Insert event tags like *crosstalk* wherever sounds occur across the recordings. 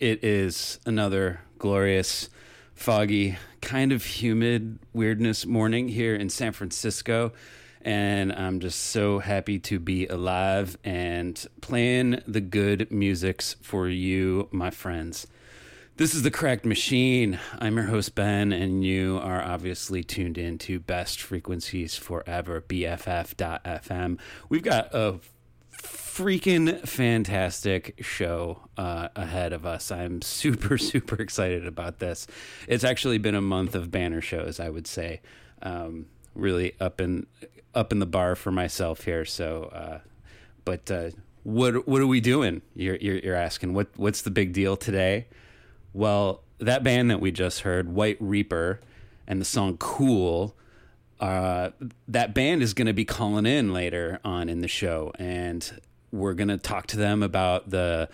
It is another glorious, foggy, kind of humid weirdness morning here in San Francisco. And I'm just so happy to be alive and playing the good musics for you, my friends. This is the Cracked Machine. I'm your host, Ben, and you are obviously tuned in to Best Frequencies Forever, BFF.FM. We've got a freaking fantastic show uh, ahead of us. I'm *laughs* super, super excited about this. It's actually been a month of banner shows, I would say. Um, really up in up in the bar for myself here. So, uh, but uh, what what are we doing? You're, you're you're asking what what's the big deal today? Well, that band that we just heard, White Reaper, and the song "Cool." Uh, that band is going to be calling in later on in the show, and we're going to talk to them about the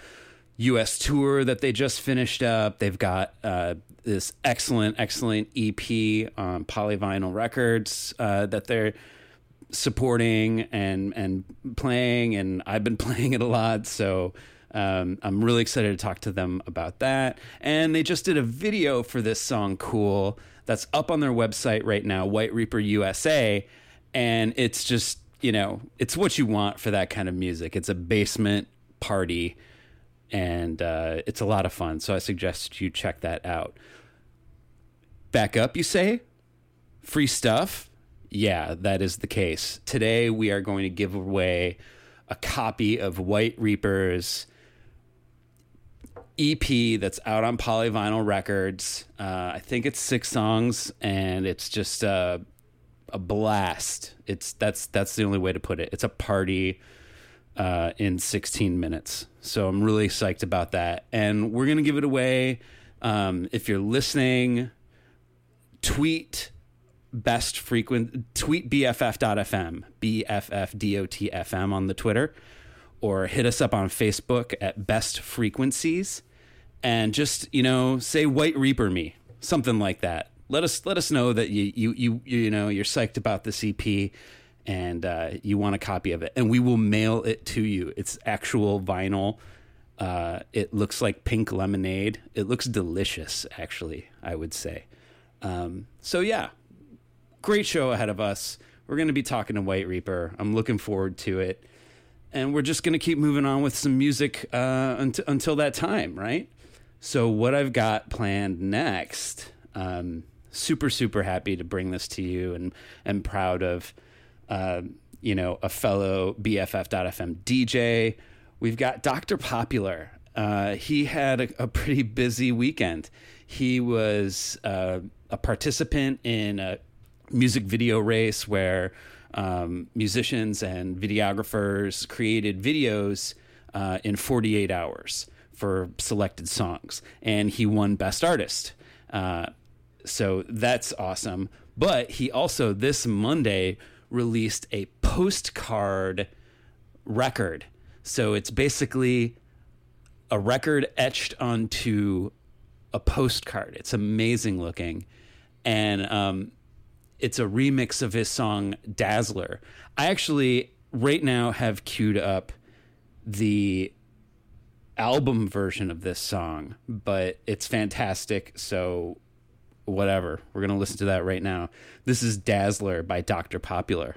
U.S. tour that they just finished up. They've got uh, this excellent, excellent EP on Polyvinyl Records uh, that they're supporting and and playing, and I've been *laughs* playing it a lot. So um, I'm really excited to talk to them about that. And they just did a video for this song, "Cool," that's up on their website right now, White Reaper USA, and it's just you know it's what you want for that kind of music. It's a basement party. And uh, it's a lot of fun, so I suggest you check that out. Back up, you say? Free stuff? Yeah, that is the case. Today we are going to give away a copy of White Reaper's EP that's out on Polyvinyl Records. Uh, I think it's six songs, and it's just a, a blast. It's that's that's the only way to put it. It's a party uh, in 16 minutes. So I'm really psyched about that, and we're gonna give it away. Um, if you're listening, tweet best frequent tweet bff.fm bffdotfm on the twitter or hit us up on facebook at best frequencies and just you know say white reaper me something like that let us let us know that you you you you know you're psyched about the EP and uh, you want a copy of it and we will mail it to you it's actual vinyl uh, it looks like pink lemonade it looks delicious actually i would say um, so yeah great show ahead of us. We're going to be talking to White Reaper. I'm looking forward to it. And we're just going to keep moving on with some music uh, unt- until that time, right? So, what I've got planned next, um, super, super happy to bring this to you and, and proud of, uh, you know, a fellow BFF.FM DJ. We've got Dr. Popular. Uh, he had a, a, pretty busy weekend. He was uh, a participant in a music video race where um, musicians and videographers created videos uh, in 48 hours for selected songs, and he won Best Artist. Uh, so that's awesome. But he also this Monday released a postcard record. So it's basically a record etched onto a postcard. It's amazing looking. And um, it's a remix of his song Dazzler. I actually right now have queued up the album version of this song, but it's fantastic. So, whatever. We're going to listen to that right now. This is Dazzler by Dr. Popular.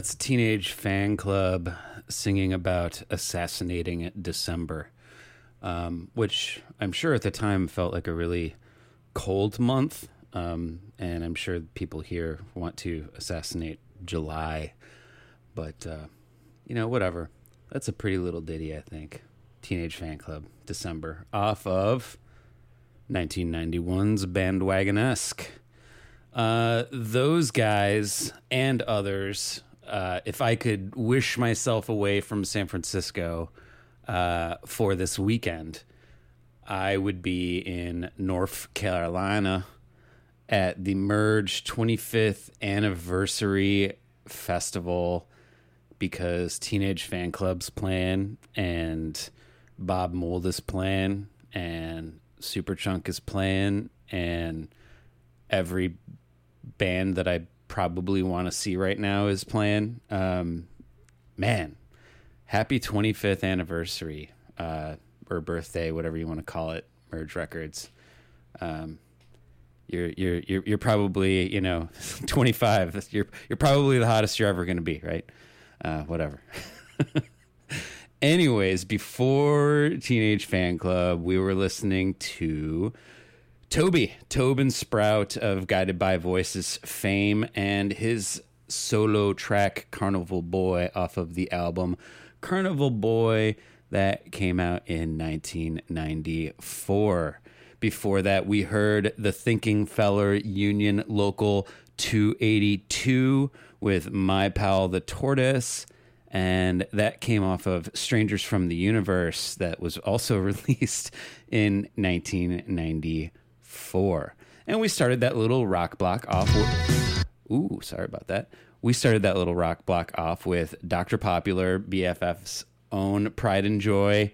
That's a teenage fanclub singing about assassinating December, um, which I'm sure at the time felt like a really cold month. Um, and I'm sure people here want to assassinate July. But uh, you know, whatever. That's a pretty little ditty, I think. Teenage Fanclub, December, off of 1991's Bandwagonesque. Uh, those guys and others, uh, if I could wish myself away from San Francisco uh, for this weekend, I would be in North Carolina at the Merge 25th anniversary festival because Teenage Fanclub's playing and Bob Mould is playing and Superchunk is playing and every band that I probably want to see right now is playing. Um, man, happy 25th anniversary uh, or birthday, whatever you want to call it, Merge Records. Um, you're you're you're you're probably you know *laughs* 25. You're you're probably the hottest you're ever going to be, right? Uh, whatever. *laughs* Anyways, before Teenage Fanclub, we were listening to Toby, Tobin Sprout of Guided by Voices fame and his solo track Carnival Boy off of the album Carnival Boy that came out in 1994. Before that, we heard the Thinking Feller Union Local 282 with My Pal the Tortoise and that came off of Strangers from the Universe that was also *laughs* released in 1994. And we started that little rock block off with Ooh, sorry about that. We started that little rock block off with Dr. Popular, BFF's own Pride and Joy,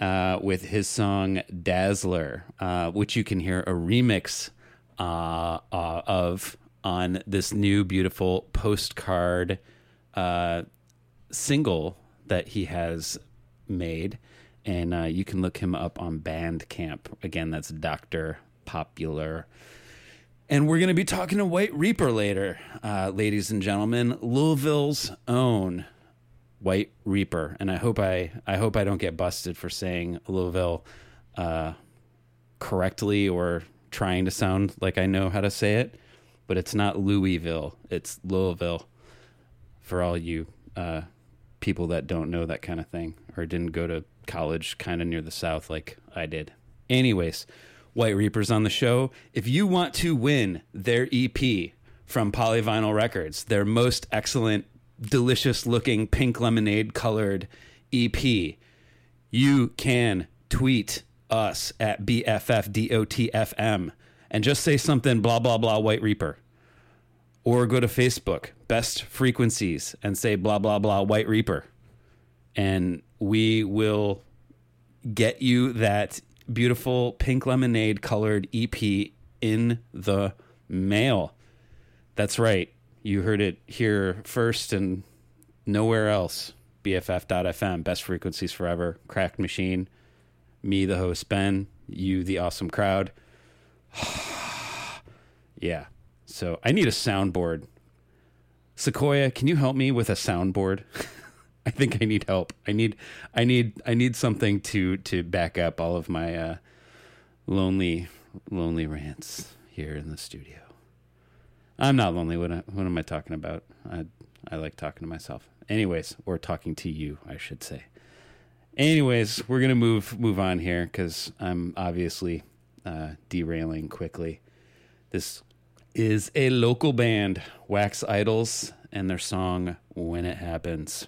uh, with his song Dazzler, uh, which you can hear a remix uh, uh of on this new beautiful postcard uh, single that he has made, and uh, you can look him up on Bandcamp. Again, that's Doctor Popular. And we're going to be talking to White Reaper later, uh, ladies and gentlemen. Louisville's own White Reaper, and I hope I I hope I don't get busted for saying Louisville uh, correctly or trying to sound like I know how to say it. But it's not Louisville; it's Louisville. For all you uh, people that don't know that kind of thing or didn't go to college kind of near the South like I did. Anyways, White Reapers on the show. If you want to win their EP from Polyvinyl Records, their most excellent, delicious looking pink lemonade colored EP, you can tweet us at BFFDOTFM and just say something blah, blah, blah, White Reaper or go to Facebook, best frequencies, and say blah, blah, blah, White Reaper. And we will get you that beautiful pink lemonade colored EP in the mail. That's right. You heard it here first and nowhere else. BFF.FM, best frequencies forever, cracked machine. Me, the host, Ben. You, the awesome crowd. *sighs* yeah. So I need a soundboard. Sequoia, can you help me with a soundboard? *laughs* *laughs* I think I need help. I need I need I need something to to back up all of my uh, lonely lonely rants here in the studio. I'm not lonely. What, I, what am I talking about? I I like talking to myself. Anyways, or talking to you, I should say. Anyways, we're gonna move move on here because I'm obviously uh, derailing quickly. This is a local band, Wax Idols, and their song When It Happens.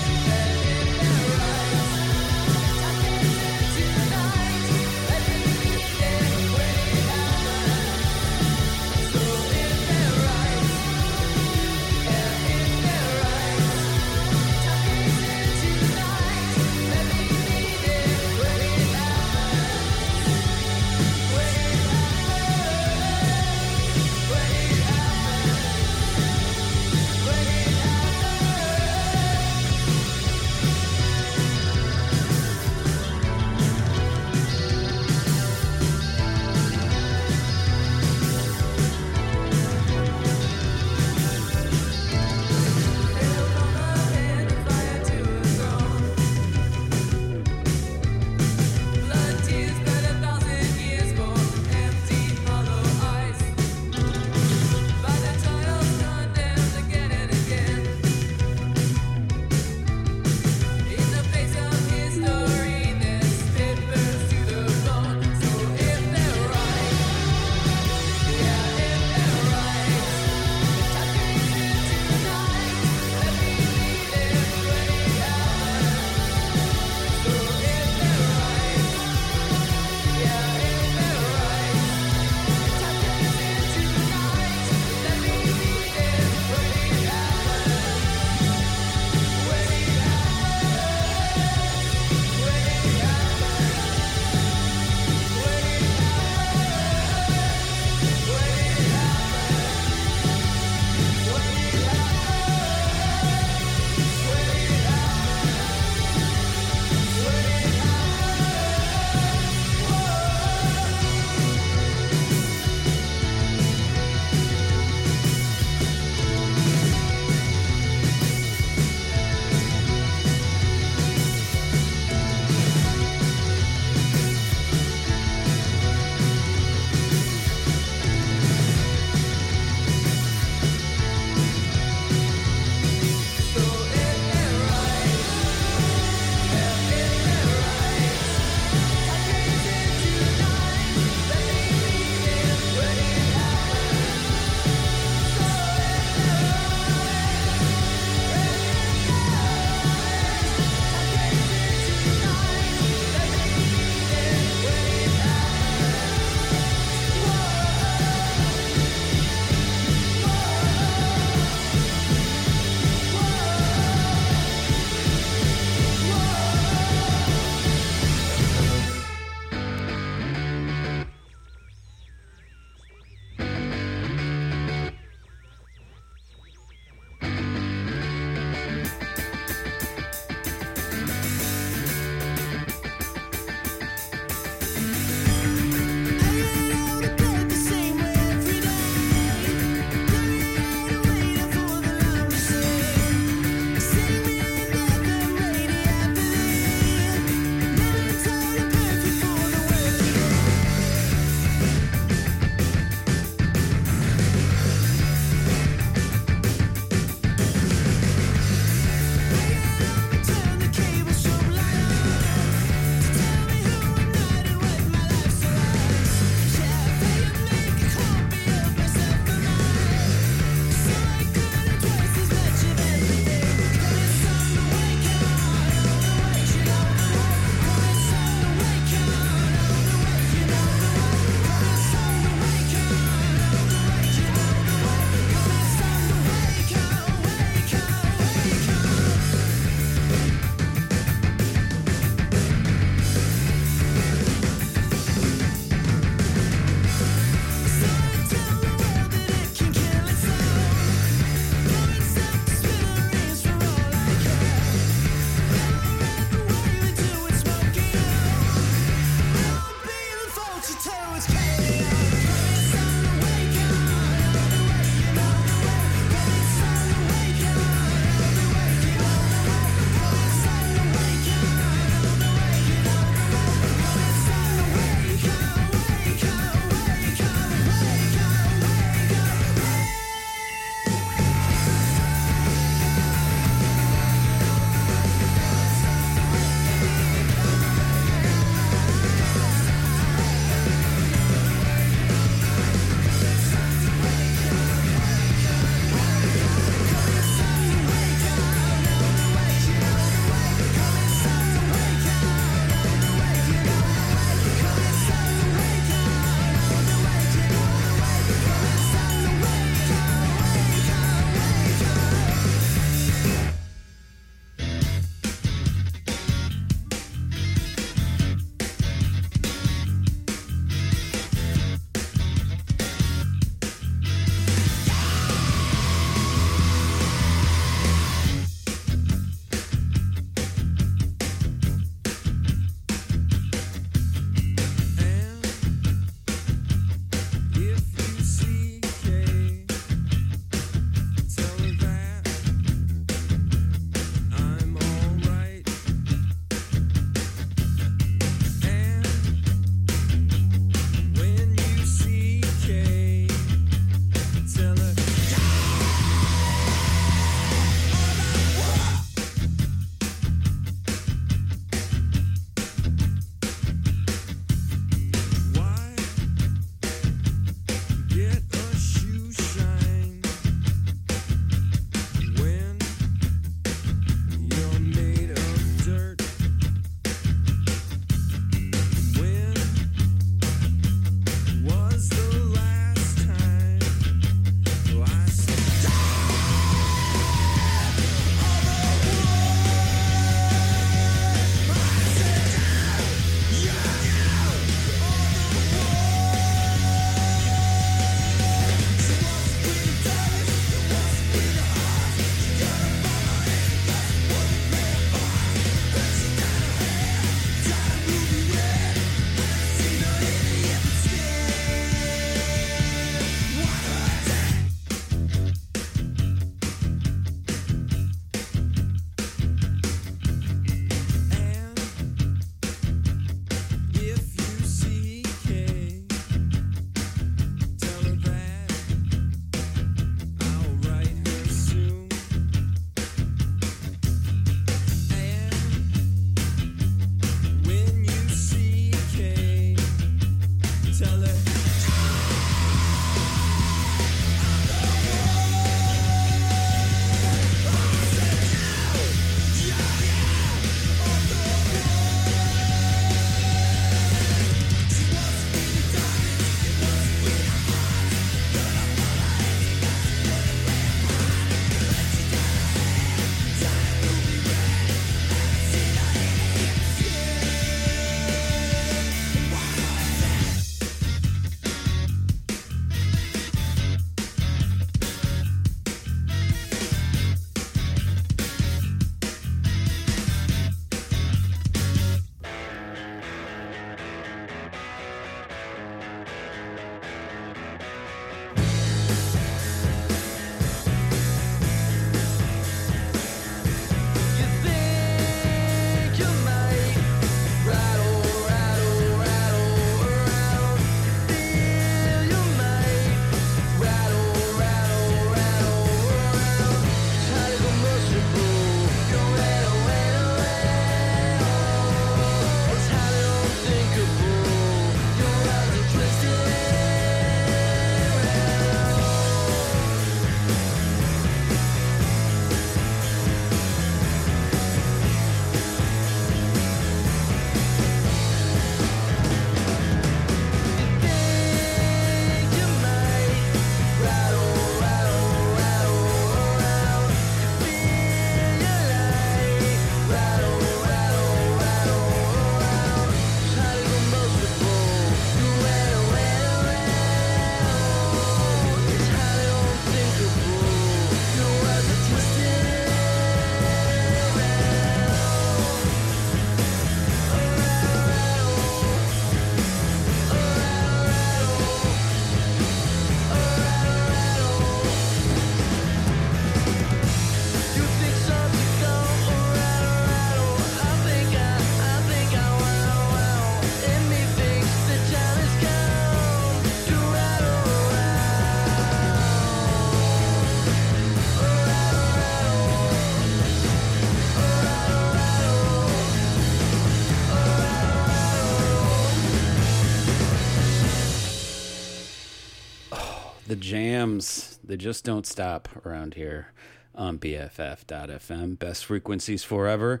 They just don't stop around here on BFF.FM. Best frequencies forever.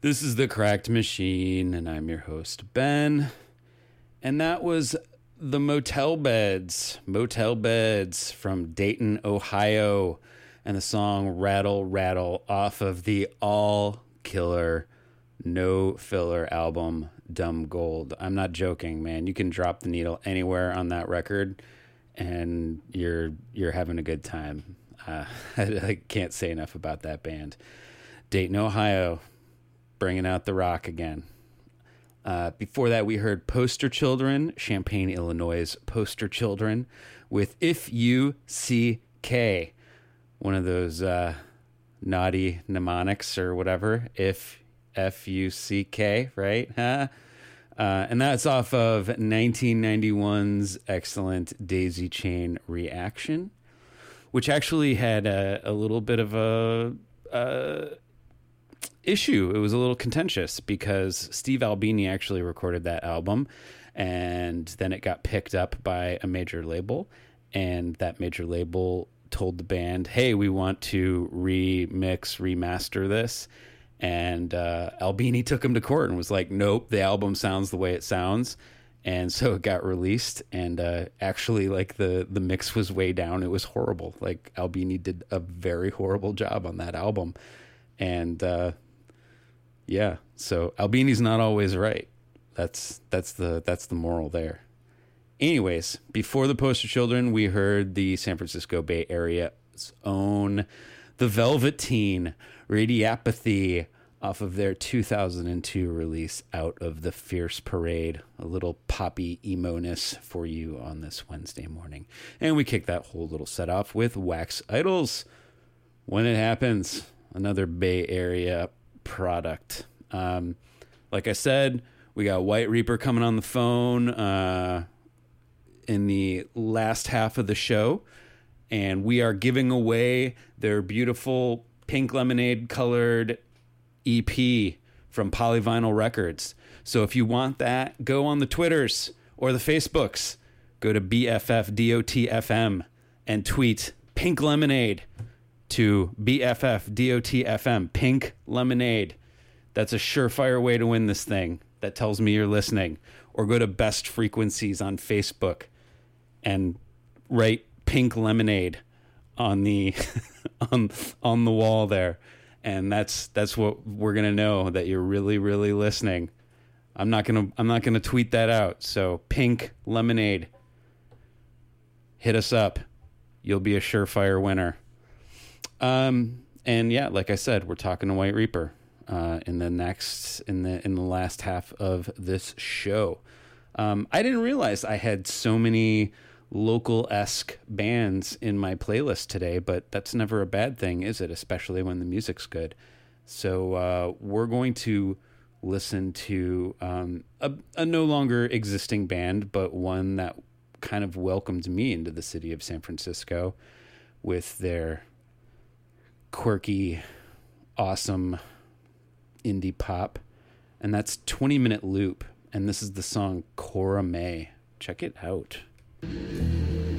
This is the Cracked Machine, and I'm your host, Ben. And that was the Motel Beds, Motel Beds from Dayton, Ohio, and the song Rattle Rattle off of the all killer, no filler album, Dumb Gold. I'm not joking, man. You can drop the needle anywhere on that record and you're you're having a good time. Uh, I, *laughs* I can't say enough about that band. Dayton, Ohio, bringing out the rock again. Uh, before that, we heard Poster Children, Champaign, Illinois' Poster Children, with If You See K, one of those uh, naughty mnemonics or whatever. If F U C K, right? Huh? Uh, and that's off of 1991's excellent Daisy Chain Reaction, which actually had a, a little bit of a, a issue. It was a little contentious because Steve Albini actually recorded that album, and then it got picked up by a major label, and that major label told the band, "Hey, we want to remix, remaster this." And uh, Albini took him to court and was like, "Nope, the album sounds the way it sounds." And so it got released, and uh, actually, like the the mix was way down. It was horrible. Like Albini did a very horrible job on that album, and uh, yeah. So Albini's not always right. That's that's the that's the moral there. Anyways, before the Poster Children, we heard the San Francisco Bay Area's own The Velveteen Radiapathy off of their 2002 release Out of the Fierce Parade. A little poppy emo-ness for you on this Wednesday morning. And we kick that whole little set off with Wax Idols. When it happens, another Bay Area product. Um, like I said, we got White Reaper coming on the phone uh, in the last half of the show, and we are giving away their beautiful pink lemonade colored EP from Polyvinyl Records. So if you want that, go on the Twitters or the Facebooks. Go to BFFDOTFM and tweet pink lemonade to BFFDOTFM, pink lemonade. That's a surefire way to win this thing. That tells me you're listening. Or go to Best Frequencies on Facebook and write pink lemonade on the *laughs* on on the wall there. And that's that's what we're gonna know that you're really really listening. I'm not gonna I'm not gonna tweet that out. So pink lemonade, hit us up. You'll be a surefire winner. Um, and yeah, like I said, we're talking to White Reaper uh, in the next in the in the last half of this show. Um, I didn't realize I had so many local esque bands in my playlist today, but that's never a bad thing, is it? Especially when the music's good. So uh, we're going to listen to um, a, a no longer existing band, but one that kind of welcomed me into the city of San Francisco with their quirky, awesome indie pop. And that's 20 Minute Loop. And this is the song Cora May. Check it out. へえ。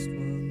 First one.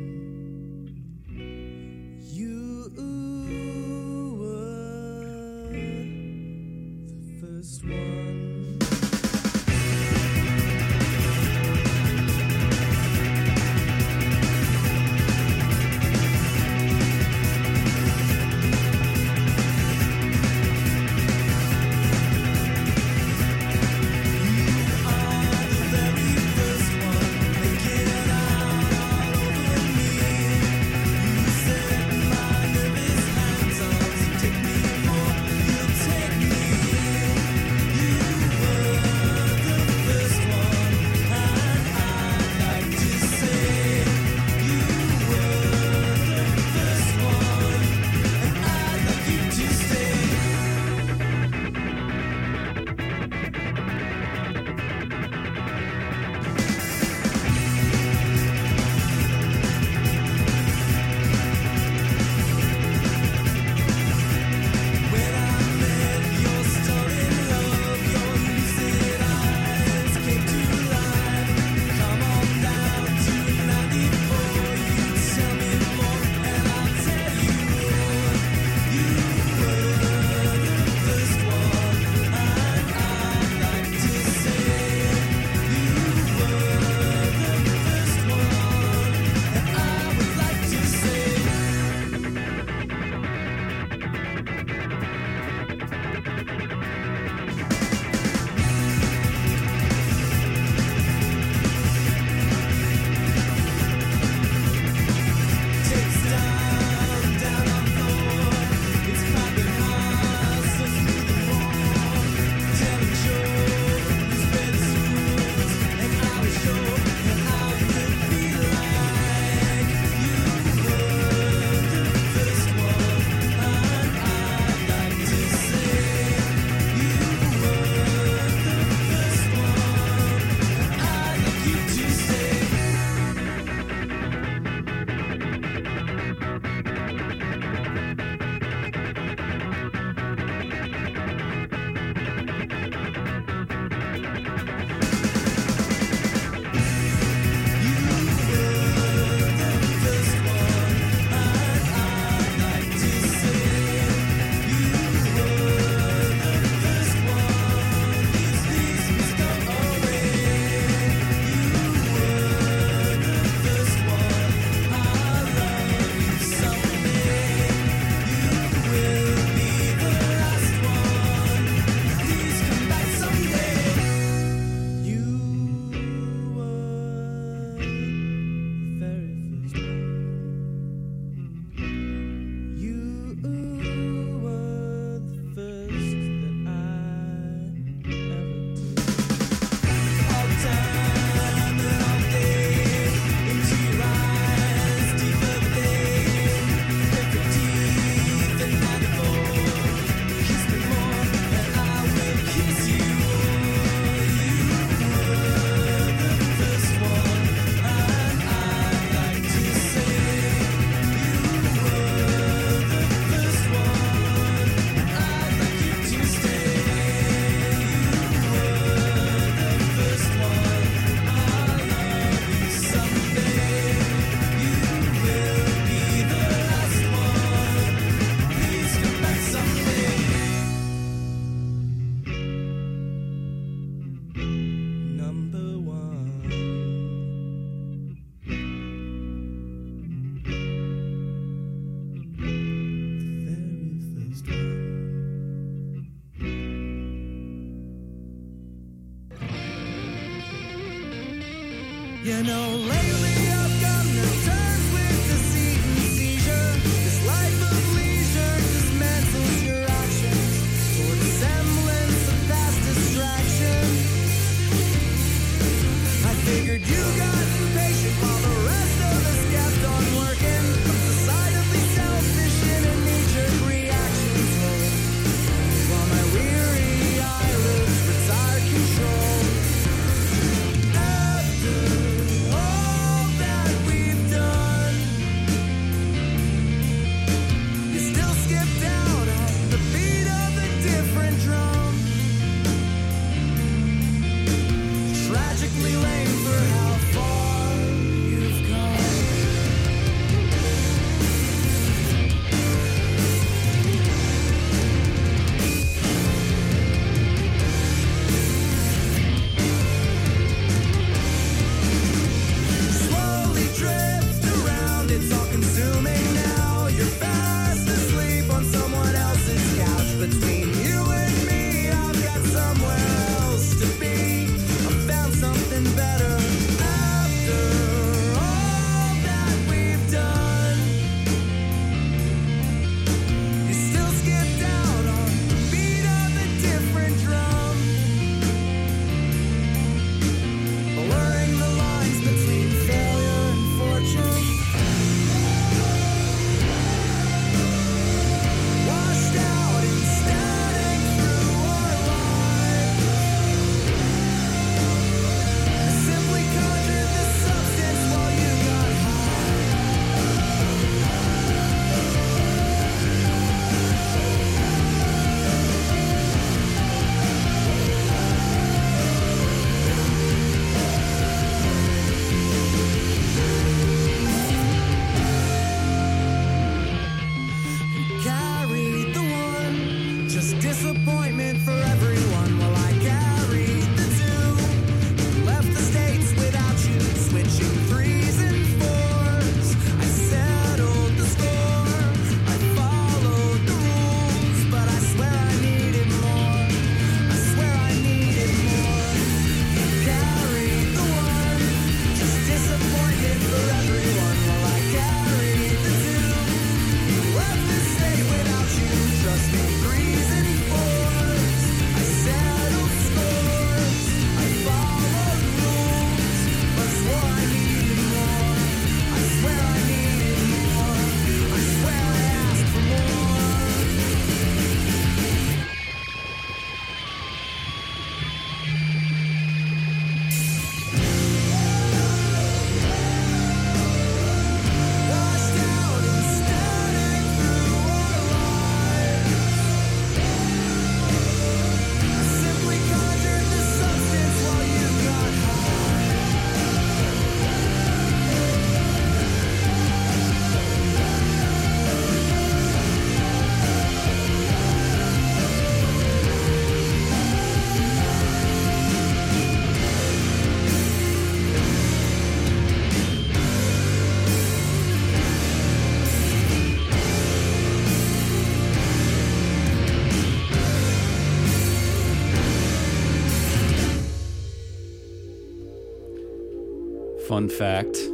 Fun fact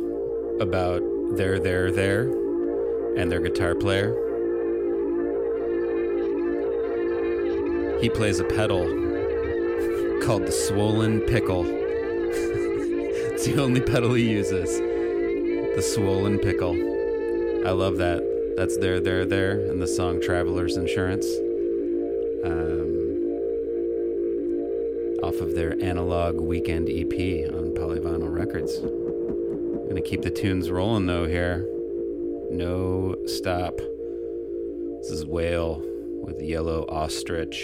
about Their / They're / There and their guitar player. He plays a pedal called the Swollen Pickle. *laughs* it's the only pedal he uses. The Swollen Pickle. I love that. That's Their / They're / There and the song Traveler's Insurance. Um, off of their Analog Weekend EP on Polyvinyl Records. Gonna keep the tunes rolling though here. No stop. This is Whale with Yellow Ostrich.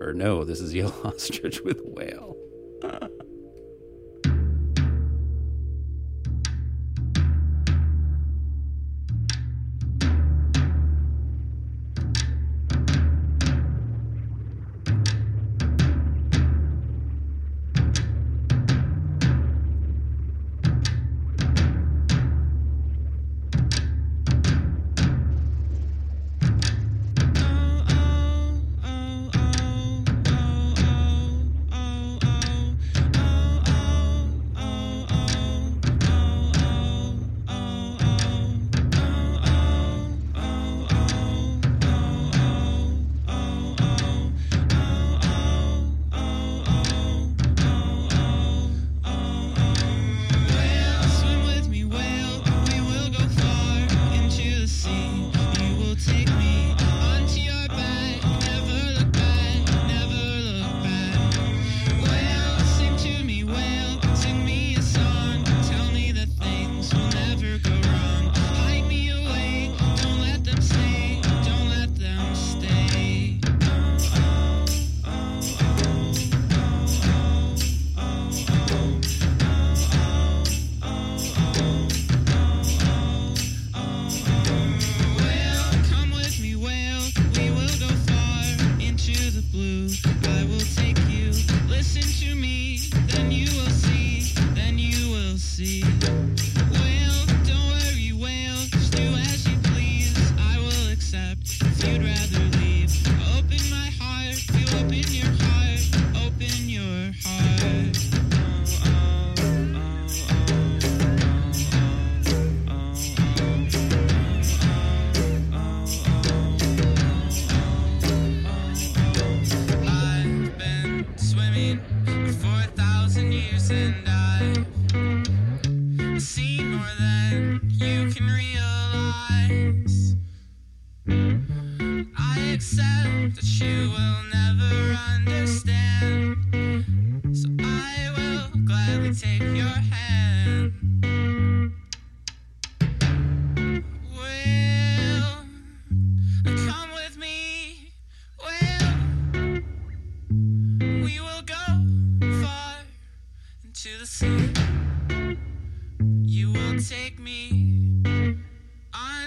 Or no, this is Yellow *laughs* Ostrich with Whale. *laughs*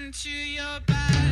into your body.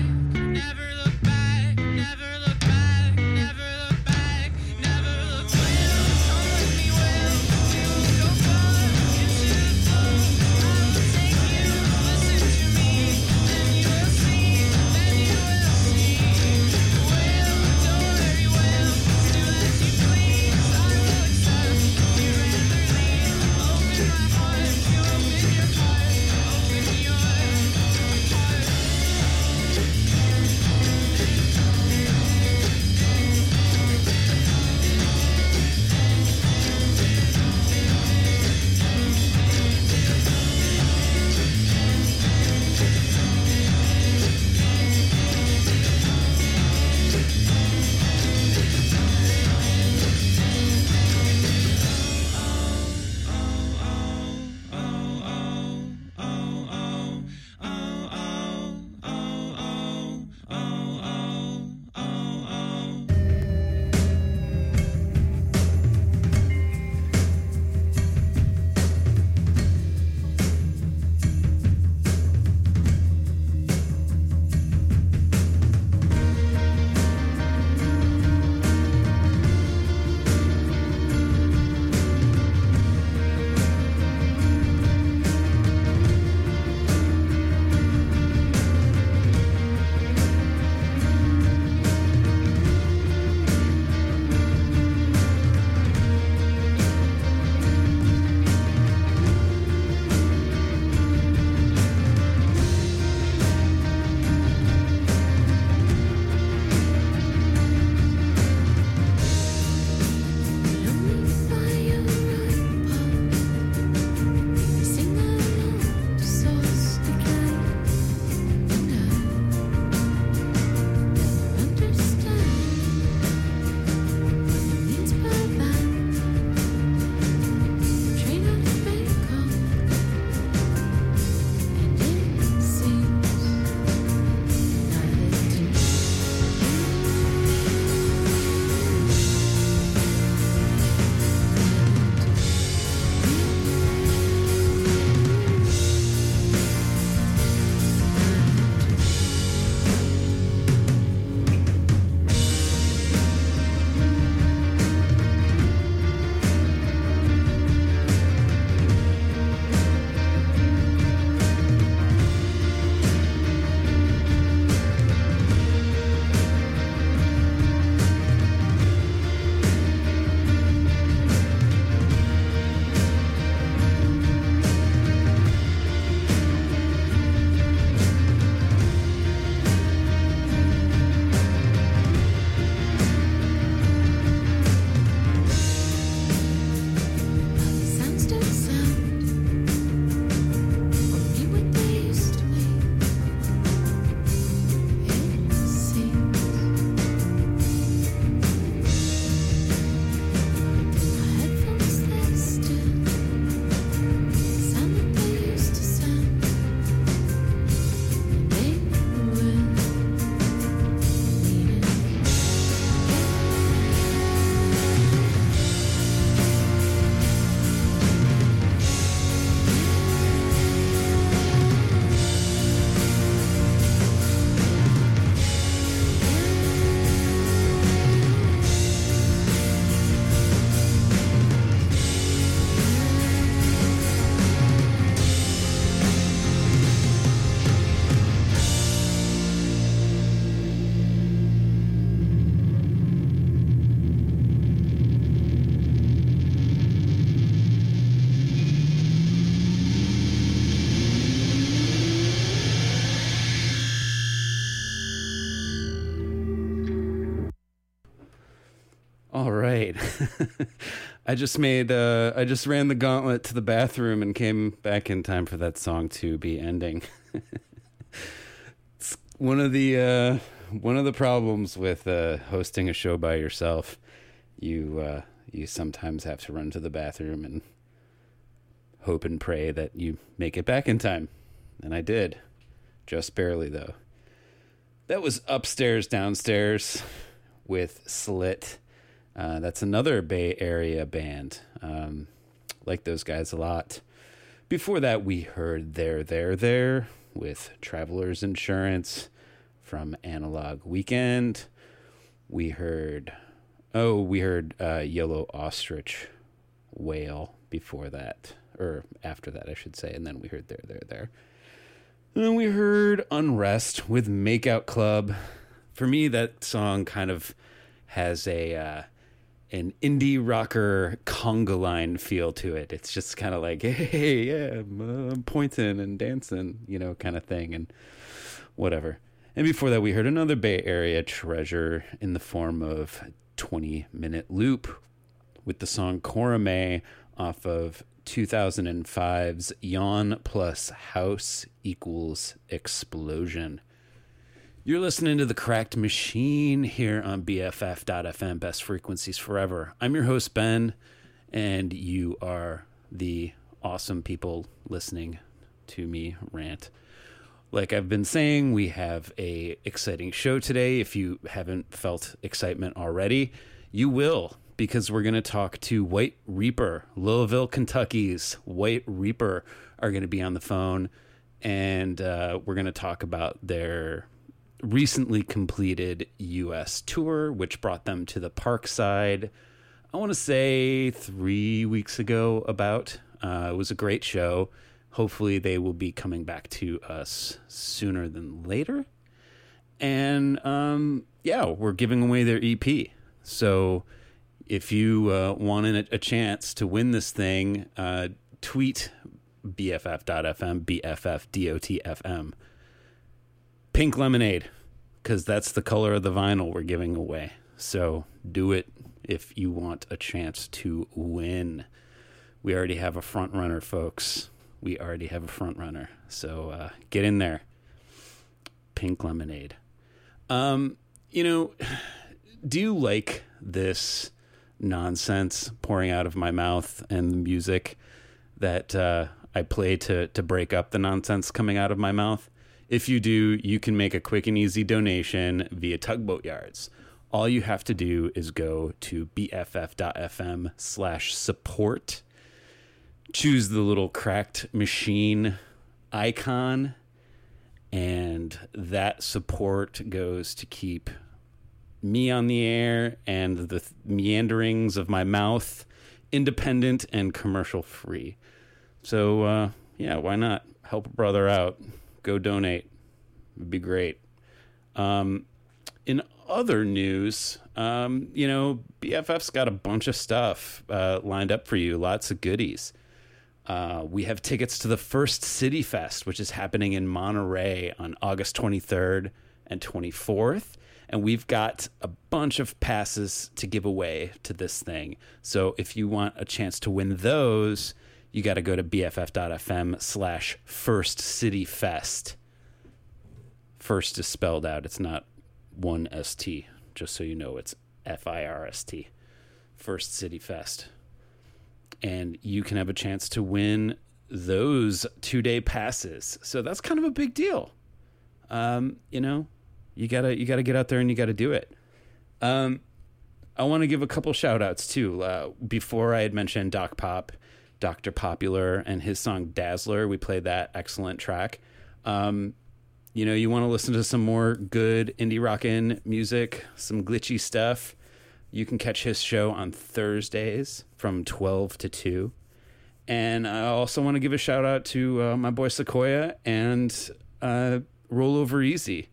*laughs* I just made uh I just ran the gauntlet to the bathroom and came back in time for that song to be ending. *laughs* it's one of the uh one of the problems with uh hosting a show by yourself. You uh you sometimes have to run to the bathroom and hope and pray that you make it back in time. And I did. Just barely though. That was upstairs downstairs with Slit. Uh, that's another Bay Area band. Um, like those guys a lot. Before that, we heard Their / They're / There with Travelers Insurance from Analog Weekend. We heard, oh, we heard uh, Yellow Ostrich Whale before that, or after that, I should say. And then we heard Their / They're / There. And then we heard Unrest with Makeout Club. For me, that song kind of has a uh, an indie rocker conga line feel to it. It's just kind of like, *laughs* hey, yeah, I'm, uh, pointing and dancing, you know, kind of thing, and whatever. And before that, we heard another Bay Area treasure in the form of 20 Minute Loop with the song Cora May off of 2005's Yawn plus House equals Explosion. You're listening to The Cracked Machine here on BFF.FM, Best Frequencies Forever. I'm your host, Ben, and you are the awesome people listening to me rant. Like I've been saying, we have a exciting show today. If you haven't felt excitement already, you will because we're going to talk to White Reaper, Louisville, Kentucky's White Reaper are going to be on the phone and uh, we're going to talk about their recently completed U.S. tour, which brought them to the Parkside. I want to say three weeks ago. About uh, it was a great show. Hopefully, they will be coming back to us sooner than later. And um, yeah, we're giving away their EP. So if you uh, wanted a, a chance to win this thing, uh, tweet BFF.FM, BFFDOTFM pink lemonade because that's the color of the vinyl we're giving away. So do it if you want a chance to win. We already have a front runner, folks. We already have a front runner. So uh, get in there. Pink lemonade. Um, you know, *sighs* do you like this nonsense pouring out of my mouth and the music that uh, I play to to break up the nonsense coming out of my mouth? If you do, you can make a quick and easy donation via Tugboat Yards. All you have to do is go to bff.fm slash support, choose the little cracked machine icon, and that support goes to keep me on the air and the th- meanderings of my mouth independent and commercial free. So, uh, yeah, why not help a brother out? Go donate. It'd be great. Um, in other news, um, you know, BFF's got a bunch of stuff uh, lined up for you, lots of goodies. Uh, we have tickets to the first City Fest, which is happening in Monterey on August 23rd and 24th. And we've got a bunch of passes to give away to this thing. So if you want a chance to win those, you got to go to bff.fm slash first city fest. First is spelled out. It's not one ST, just so you know, it's F I R S T. First City Fest. And you can have a chance to win those two day passes. So that's kind of a big deal. Um, you know, you gotta you gotta get out there and you gotta do it. Um, I want to give a couple shout outs too. Uh, before I had mentioned Doc Pop, Dr. Popular, and his song Dazzler. We played that excellent track. Um, you know, you want to listen to some more good indie rockin' music, some glitchy stuff. You can catch his show on Thursdays from 12 to 2. And I also want to give a shout out to uh, my boy Sequoia and uh, Roll Over Easy.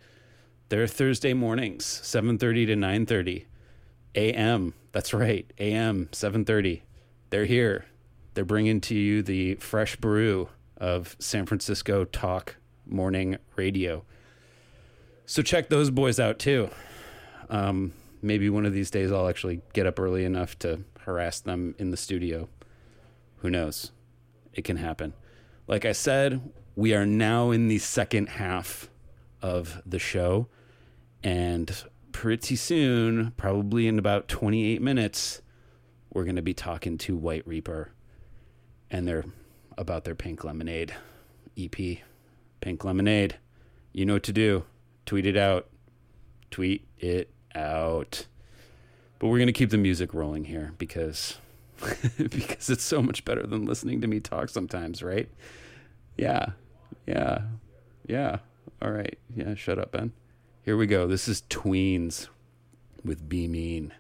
They're Thursday mornings, 7:30 to 9:30 a.m. That's right, a.m. 7:30. They're here. They're bringing to you the fresh brew of San Francisco talk morning radio. So check those boys out too. Um, maybe one of these days I'll actually get up early enough to harass them in the studio. Who knows? It can happen. Like I said, we are now in the second half of the show. And pretty soon, probably in about 28 minutes, we're going to be talking to White Reaper and they're about their Pink Lemonade EP. Pink Lemonade. You know what to do. Tweet it out. Tweet it out. But we're going to keep the music rolling here because *laughs* because it's so much better than listening to me talk sometimes, right? Yeah. Yeah. Yeah. All right. Yeah, shut up, Ben. Here we go. This is Tweens with Be Mean.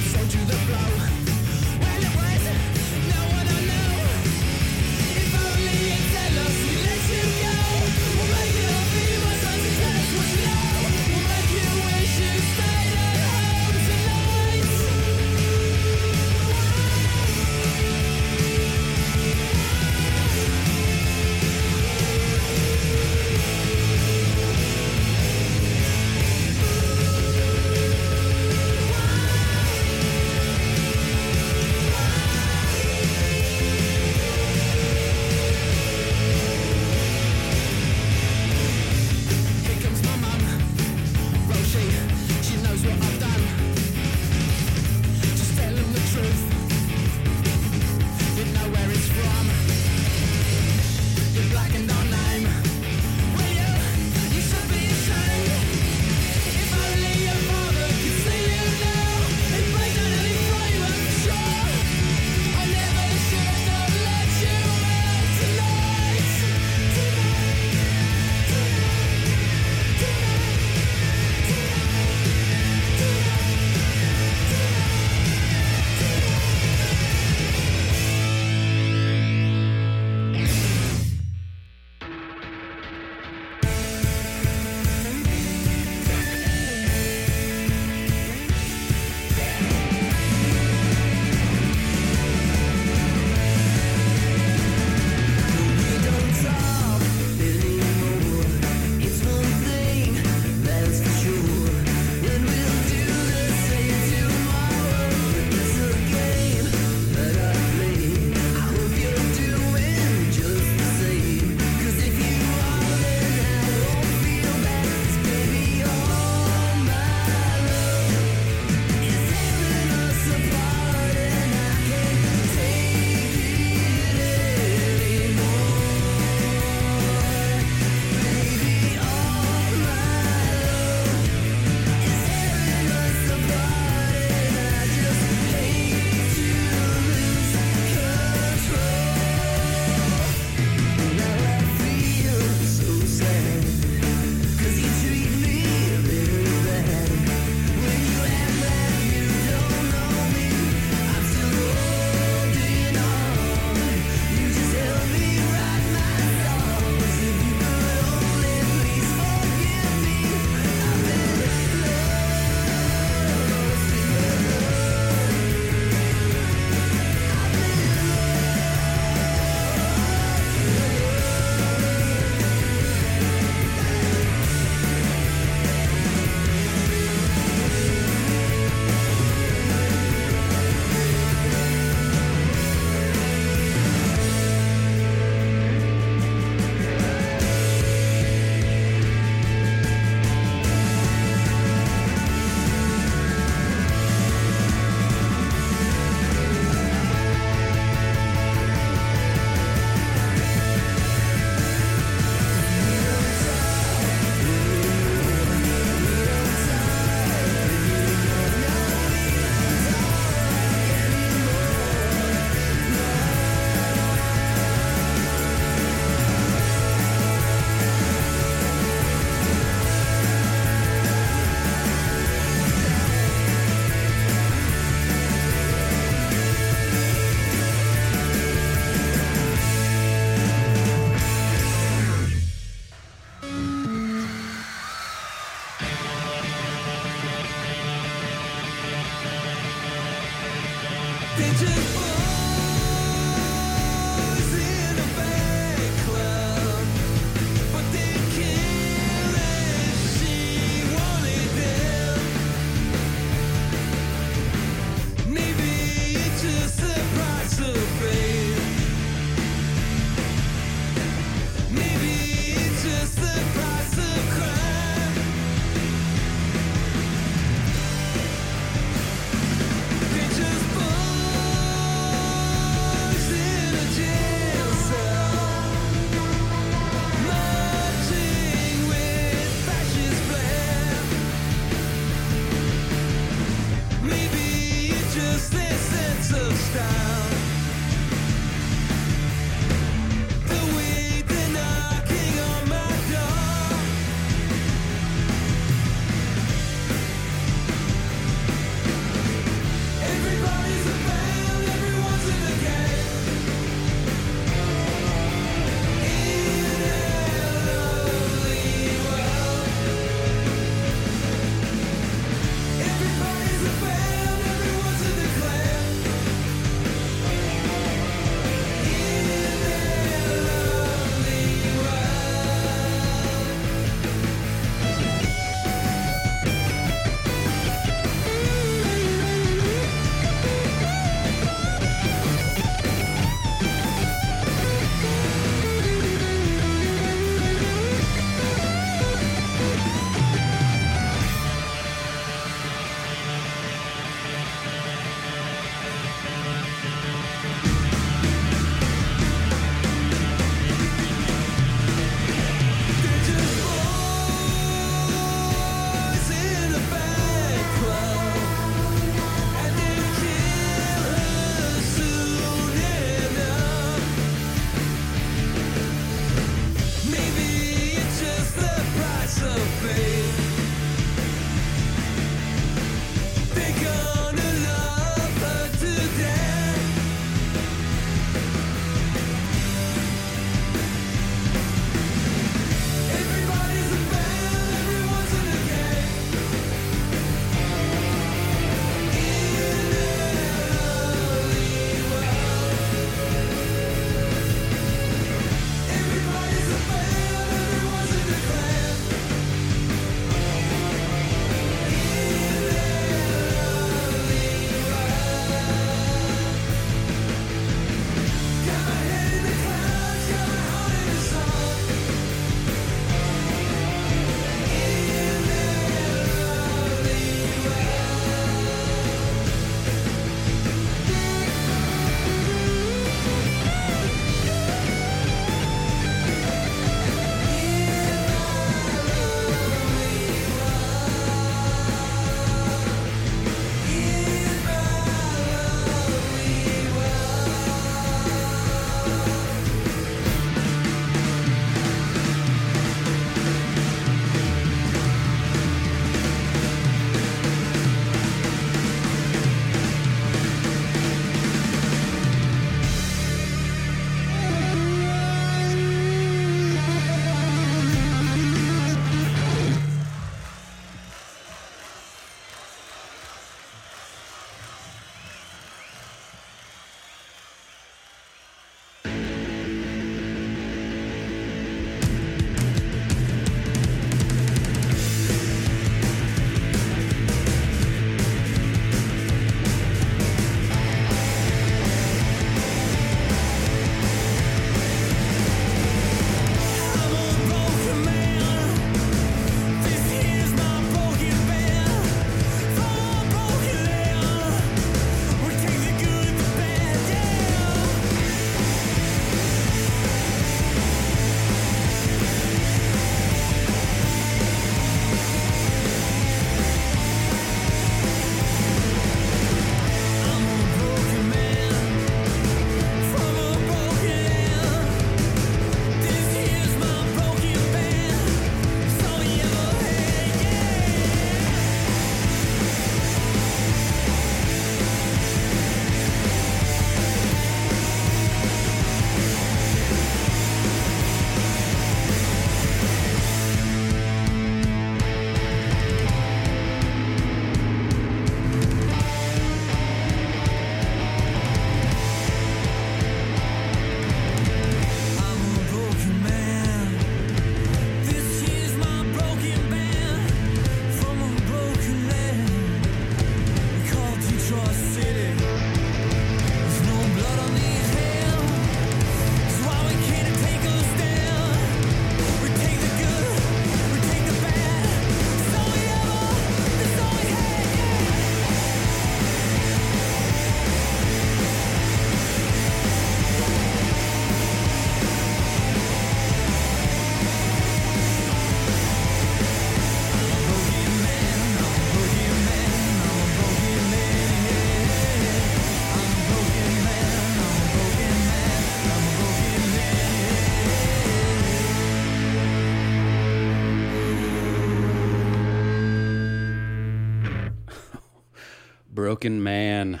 Broken Man,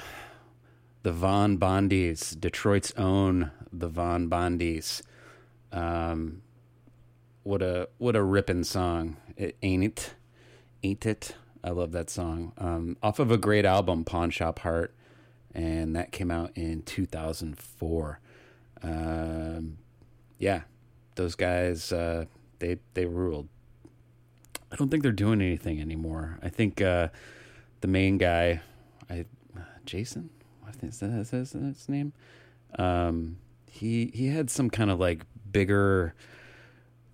the Von Bondies, Detroit's own the Von Bondies. Um, what a what a ripping song! It ain't it, ain't it? I love that song. Um, off of a great album, Pawn Shop Heart, and that came out in 2004. Um, yeah, those guys uh, they they ruled. I don't think they're doing anything anymore. I think uh, the main guy, I Jason, I think that's his, his name. Um, he he had some kind of like bigger,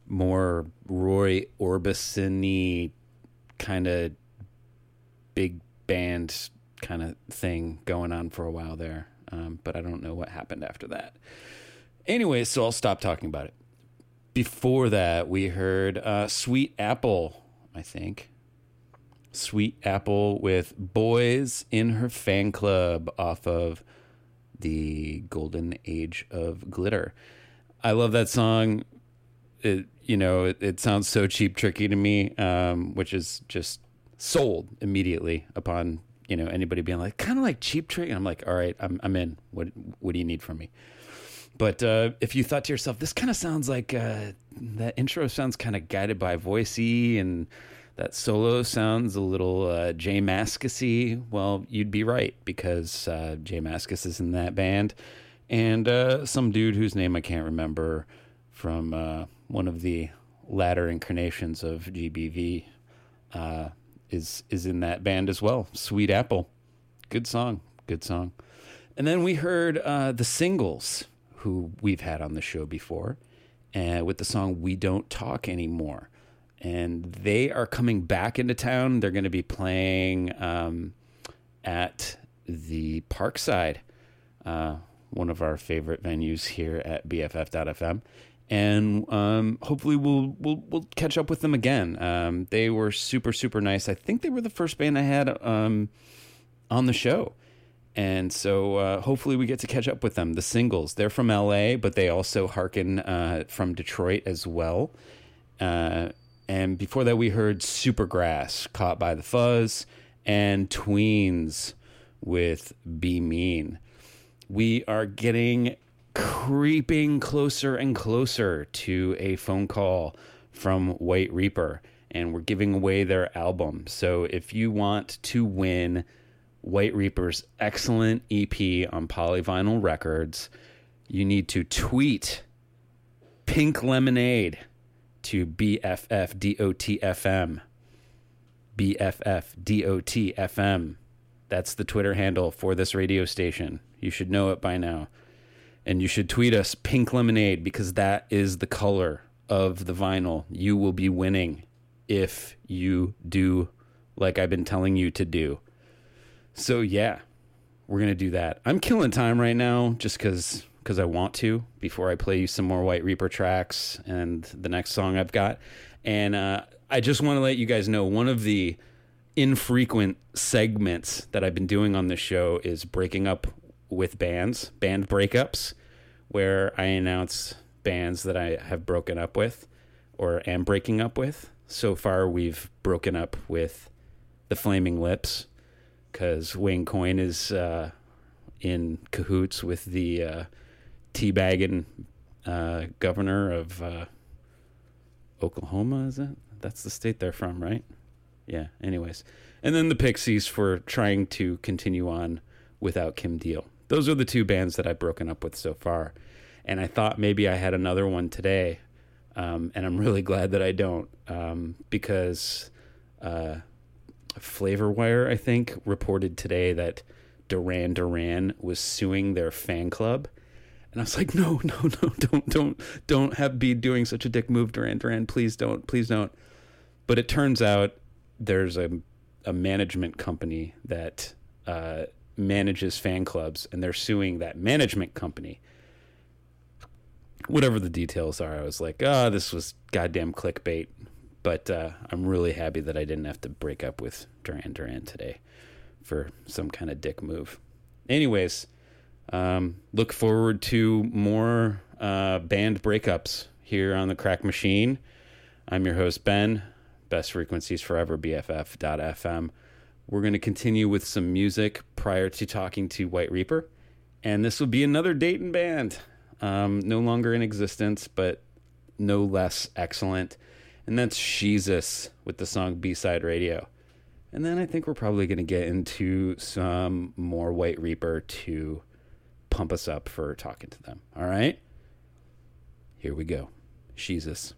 more Roy Orbison-y kind of big band kind of thing going on for a while there. Um, but I don't know what happened after that. Anyway, so I'll stop talking about it. Before that, we heard uh, Sweet Apple, I think. Sweet Apple with Boys in Her Fan Club off of the Golden Age of Glitter. I love that song. It, you know, it, it sounds so cheap tricky to me, um, which is just sold immediately upon you know anybody being like kind of like cheap trick. And I'm like, all right, I'm I'm in. What what do you need from me? But uh, if you thought to yourself, this kind of sounds like uh, that intro sounds kind of guided by voicey, and that solo sounds a little uh, Jay Mascisy, well, you'd be right because uh, Jay Mascis is in that band, and uh, some dude whose name I can't remember from uh, one of the latter incarnations of GBV uh, is is in that band as well. Sweet Apple, good song, good song. And then we heard uh, the singles who we've had on the show before, uh, with the song "We Don't Talk Anymore," and they are coming back into town. They're going to be playing um, at the Parkside, uh, one of our favorite venues here at BFF.FM. And um, hopefully we'll we'll we'll catch up with them again. Um, they were super super nice. I think they were the first band I had um, on the show. And so uh, hopefully we get to catch up with them. The singles, they're from LA, but they also hearken uh, from Detroit as well. And before that, we heard Supergrass, Caught by the Fuzz, and Tweens with Be Mean. We are getting creeping closer and closer to a phone call from White Reaper, and we're giving away their album. So if you want to win White Reaper's excellent EP on Polyvinyl Records, you need to tweet Pink Lemonade to BFFDOTFM. BFFDOTFM. That's the Twitter handle for this radio station. You should know it by now. And you should tweet us Pink Lemonade because that is the color of the vinyl. You will be winning if you do like I've been telling you to do. So yeah, we're gonna do that. I'm killing time right now just because because I want to before I play you some more White Reaper tracks and the next song I've got. And uh, I just want to let you guys know one of the infrequent segments that I've been doing on this show is breaking up with bands, band breakups, where I announce bands that I have broken up with or am breaking up with. So far, we've broken up with the Flaming Lips because Wayne Coyne is uh, in cahoots with the uh, teabagging uh, governor of uh, Oklahoma. Is it? That's the state they're from, right? Yeah. Anyways, and then the Pixies for trying to continue on without Kim Deal. Those are the two bands that I've broken up with so far, and I thought maybe I had another one today, um, and I'm really glad that I don't um, because. Uh, Flavorwire, I think, reported today that Duran Duran was suing their fan club. And I was like, no, *laughs* no, no, don't, don't, don't have be doing such a dick move, Duran Duran. Please don't, please don't. But it turns out there's a, a management company that uh, manages fan clubs, and they're suing that management company. Whatever the details are, I was like, ah, this was goddamn clickbait but uh, I'm really happy that I didn't have to break up with Duran Duran today for some kind of dick move. Anyways, um, look forward to more uh, band breakups here on the Cracked Machine. I'm your host Ben. Best frequencies forever. BFF.FM. We're going to continue with some music prior to talking to White Reaper. And this will be another Dayton band. Um, no longer in existence, but no less excellent. And that's Jesus with the song B Side Radio. And then I think we're probably going to get into some more White Reaper to pump us up for talking to them. All right? Here we go. Jesus.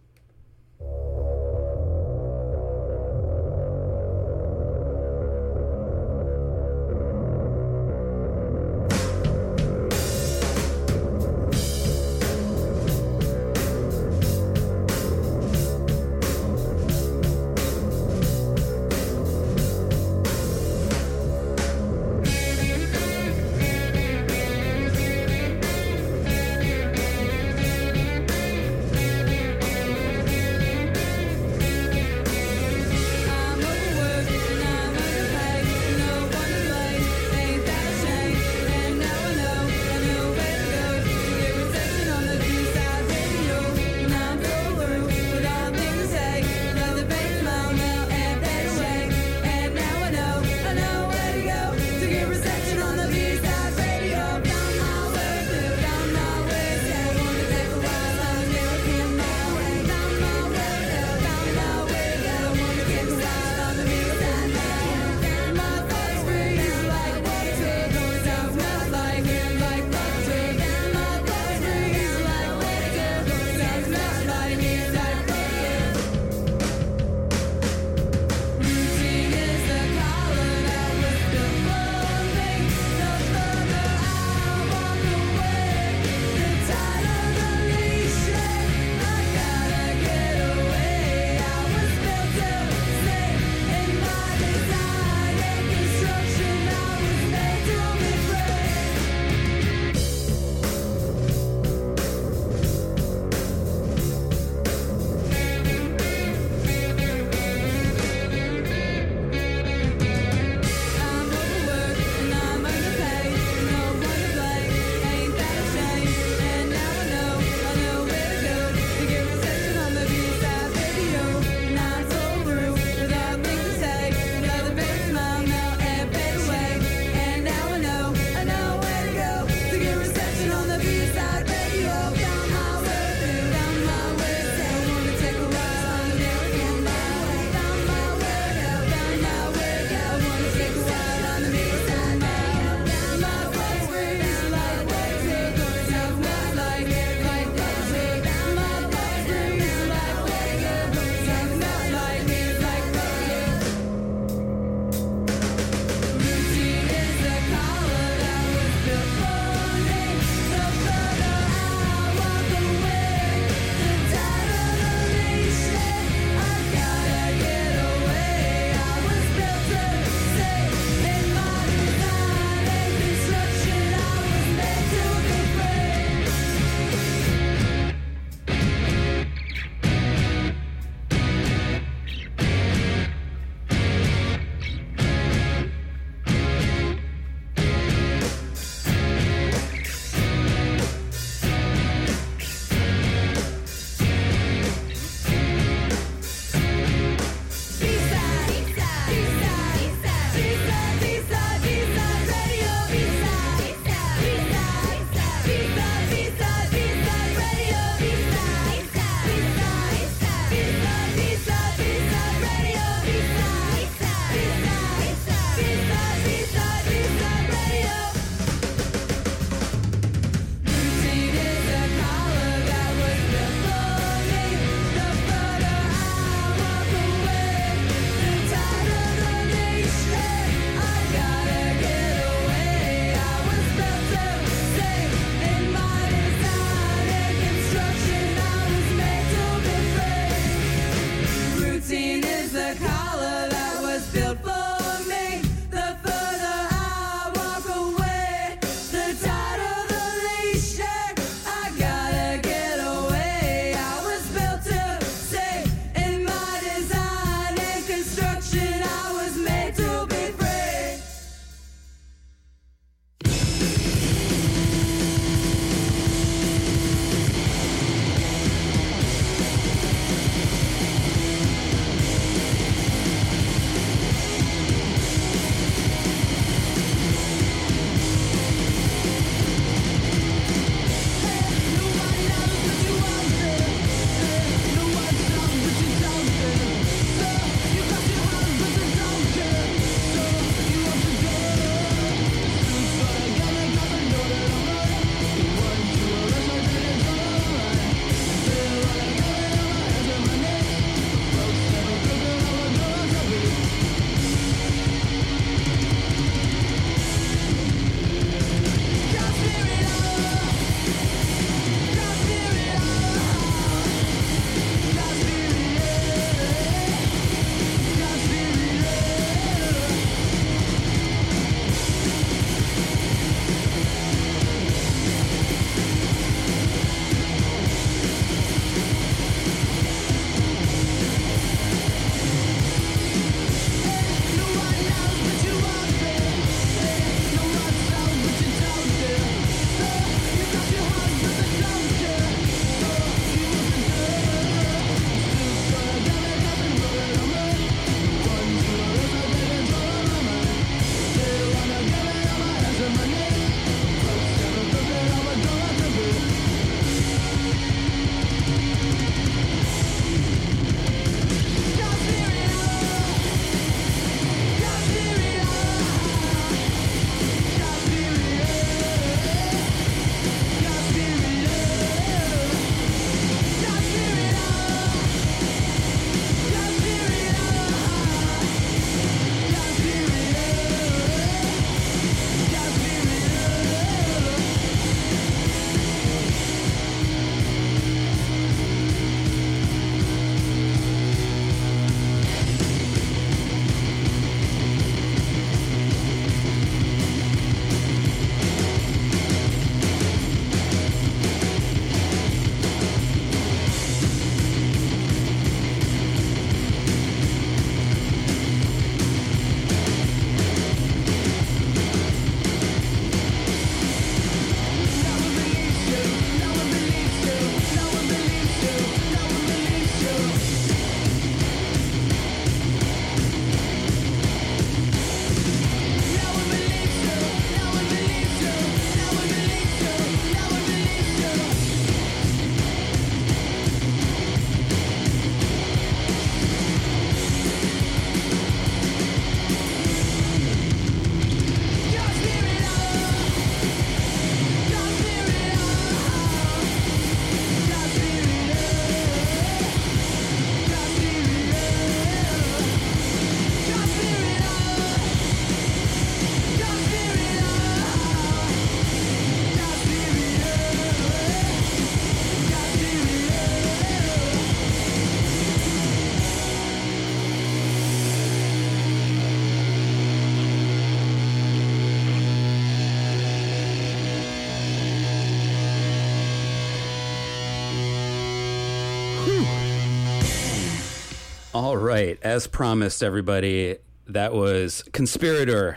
All right, as promised, everybody, that was Conspirator,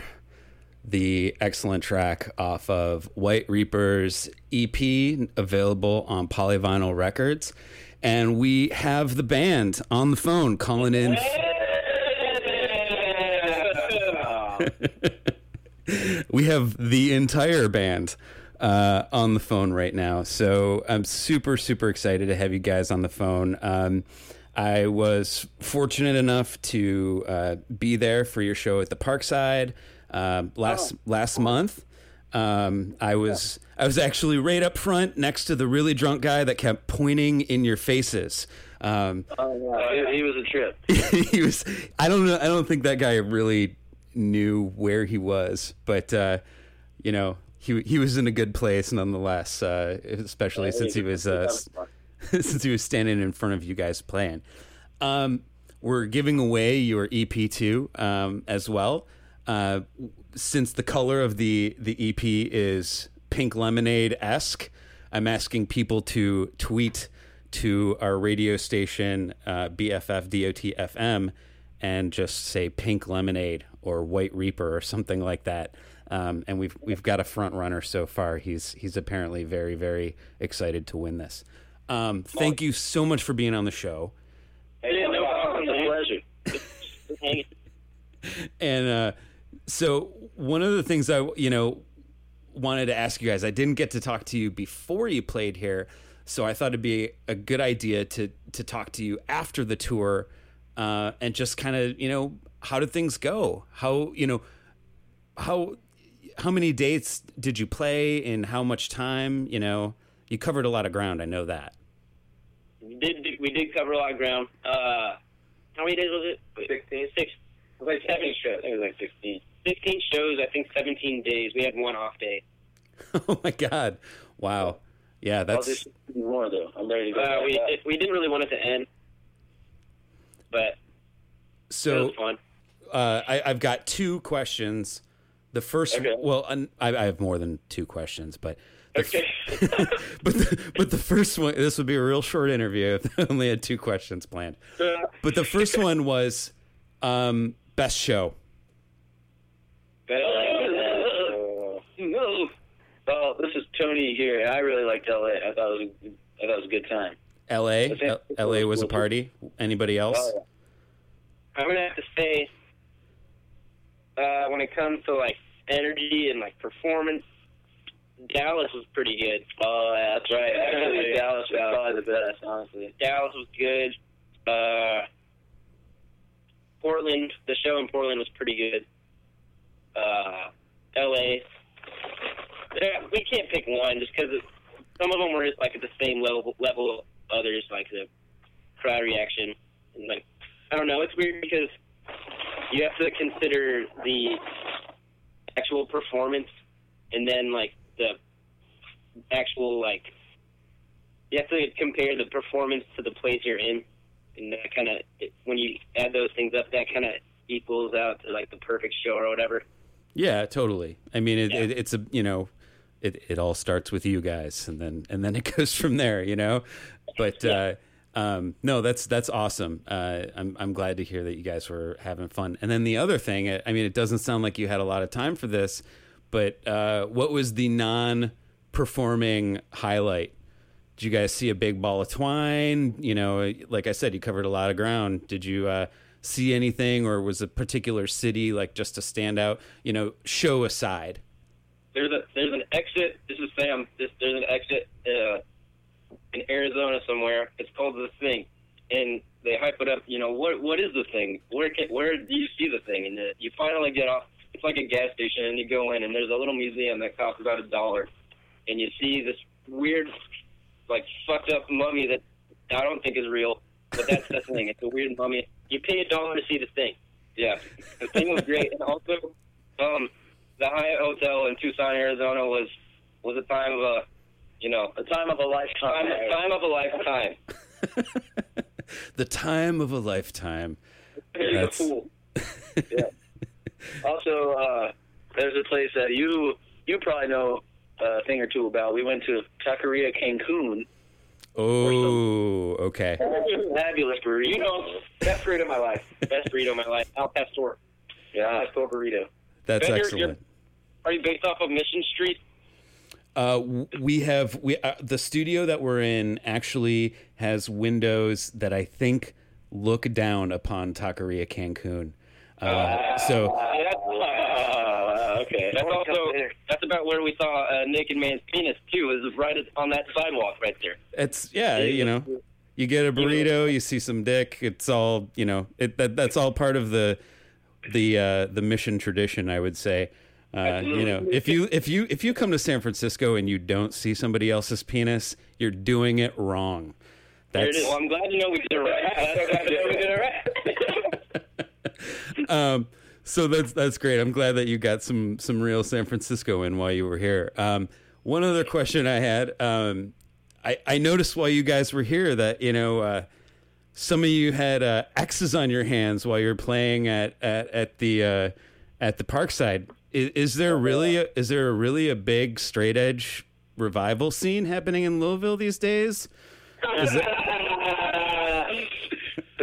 the excellent track off of White Reaper's EP, available on Polyvinyl Records. And we have the band on the phone calling in. *laughs* we have the entire band uh, on the phone right now. So I'm super, super excited to have you guys on the phone. Um, I was fortunate enough to uh, be there for your show at the Parkside uh, last last month. Um, I was I was actually right up front next to the really drunk guy that kept pointing in your faces. Um, Oh, yeah. he, he was a trip. *laughs* he was I don't know I don't think that guy really knew where he was, but uh, you know he he was in a good place nonetheless, uh, especially since he was uh, s- *laughs* since he was standing in front of you guys playing. Um, we're giving away your EP too um, as well. Uh, since the color of the the EP is pink lemonade esque, I'm asking people to tweet to our radio station uh, BFF and just say pink lemonade or white reaper or something like that. Um, and we've we've got a front runner so far. He's he's apparently very very excited to win this. Um, thank you so much for being on the show. Hey, no problem. It's a pleasure. *laughs* And uh, so one of the things I you know wanted to ask you guys, I didn't get to talk to you before you played here, so I thought it'd be a good idea to to talk to you after the tour, uh, and just kind of you know how did things go? How you know how how many dates did you play in how much time? You know, you covered a lot of ground. I know that. We did we did cover a lot of ground. Uh, how many days was it? Sixteen. Six. It was like seven shows. I think it was like sixteen. Sixteen shows. I think seventeen days. We had one off day. *laughs* oh my god! Wow. Yeah, that's more though. I'm ready to go. Uh, we it, we didn't really want it to end, but it so. was fun. uh, I, I've got two questions. The first, Okay. well, I, I have more than two questions, but f- Okay. *laughs* but the, but the first one, this would be a real short interview if I only had two questions planned. But the first one was um, best show. But, uh, no. Well, this is Tony here, I really liked LA. I thought it was a, I thought it was a good time. L.A. L- L.A. was a party. Anybody else? Oh, yeah. I'm gonna have to say, uh, when it comes to like energy and like performance, Dallas was pretty good. Oh, yeah, that's right. *laughs* Actually, Dallas was probably the best, honestly. Dallas was good. Uh, Portland, the show in Portland was pretty good. Uh, L.A. Yeah, we can't pick one just because some of them were just like at the same level level of others, like the crowd reaction. And like, I don't know, it's weird because you have to consider the actual performance and then like the actual like you have to compare the performance to the place you're in, and that kind of when you add those things up, that kind of equals out to like the perfect show or whatever. Yeah, totally. I mean, it, Yeah. it, it's a you know, it it all starts with you guys, and then and then *laughs* it goes from there. You know, but uh, um, no, that's that's awesome. Uh, I'm I'm glad to hear that you guys were having fun. And then the other thing, I mean, it doesn't sound like you had a lot of time for this, but uh, what was the non-performing highlight? Did you guys see a big ball of twine? You know, like I said, you covered a lot of ground. Did you uh, see anything, or was a particular city like just a standout? You know, show aside. there's a there's an exit. This is Sam. This, there's an exit uh, in Arizona somewhere. It's called the Thing, and they hype it up. You know what what is the thing? Where can where do you see the thing? And uh, you finally get off. It's like a gas station, and you go in, and there's a little museum that costs about a dollar, and you see this weird, like fucked up mummy that I don't think is real, but that's the thing. It's a weird mummy. You pay a dollar to see the thing. Yeah, the thing was great, and also, um, the Hyatt Hotel in Tucson, Arizona was was a time of a, you know, a time of a lifetime. Time, time of a lifetime. *laughs* the time of a lifetime. That's- cool. yeah. *laughs* Also, uh, there's a place that you you probably know a thing or two about. We went to Taqueria Cancun. Oh, okay. *laughs* Fabulous burrito. You know, best burrito of my life. Best burrito of my life. Al Pastor. Yeah, Al Pastor burrito. That's Ben, you're- excellent. you're- Are you based off of Mission Street? Uh, we have we uh, the studio that we're in actually has windows that I think look down upon Taqueria Cancun. Uh, so Yeah, that's, uh, okay. That's also that's about where we saw a naked man's penis too. Is right on that sidewalk right there. it's yeah, you know, you get a burrito, you see some dick. It's all you know. It that, that's all part of the the uh, the mission tradition, I would say. Uh, you know, if you if you if you come to San Francisco and you don't see somebody else's penis, you're doing it wrong. There it That's is. Well, I'm glad to know we did it right. *laughs* That's glad to know we did it right. *laughs* um, so that's that's great. I'm glad that you got some some real San Francisco in while you were here. Um, one other question I had, um, I I noticed while you guys were here that you know uh, some of you had uh, X's on your hands while you're playing at at at the uh, at the Parkside. Is, is there really a, is there really a big straight edge revival scene happening in Louisville these days? Is, *laughs*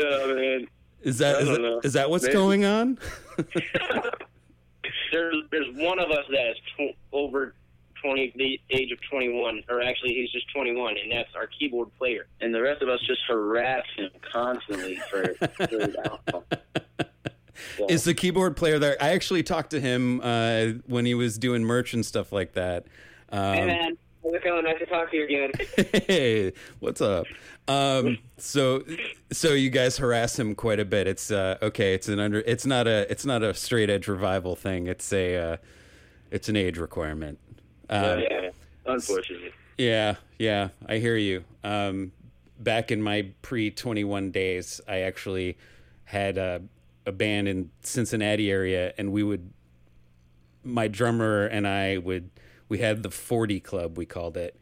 oh man. Is that I that- know. is that what's Maybe. going on? *laughs* *laughs* There's there's one of us that is tw- over twenty, the age of twenty one, or actually he's just twenty one, and that's our keyboard player. and the rest of us just harass him constantly for, for his *laughs* alcohol. is the keyboard player there? I actually talked to him uh, when he was doing merch and stuff like that. Um, Hey man, how's it going? Nice to talk to you again. *laughs* hey, what's up? Um, so, so you guys harass him quite a bit. It's uh, okay. It's an under. It's not a. It's not a straight edge revival thing. It's a. Uh, it's an age requirement. Uh, yeah, unfortunately. Yeah, yeah, I hear you. Um, back in my pre 21 days, I actually had a, a band in Cincinnati area, and we would, my drummer and I would, we had the 40 Club, we called it.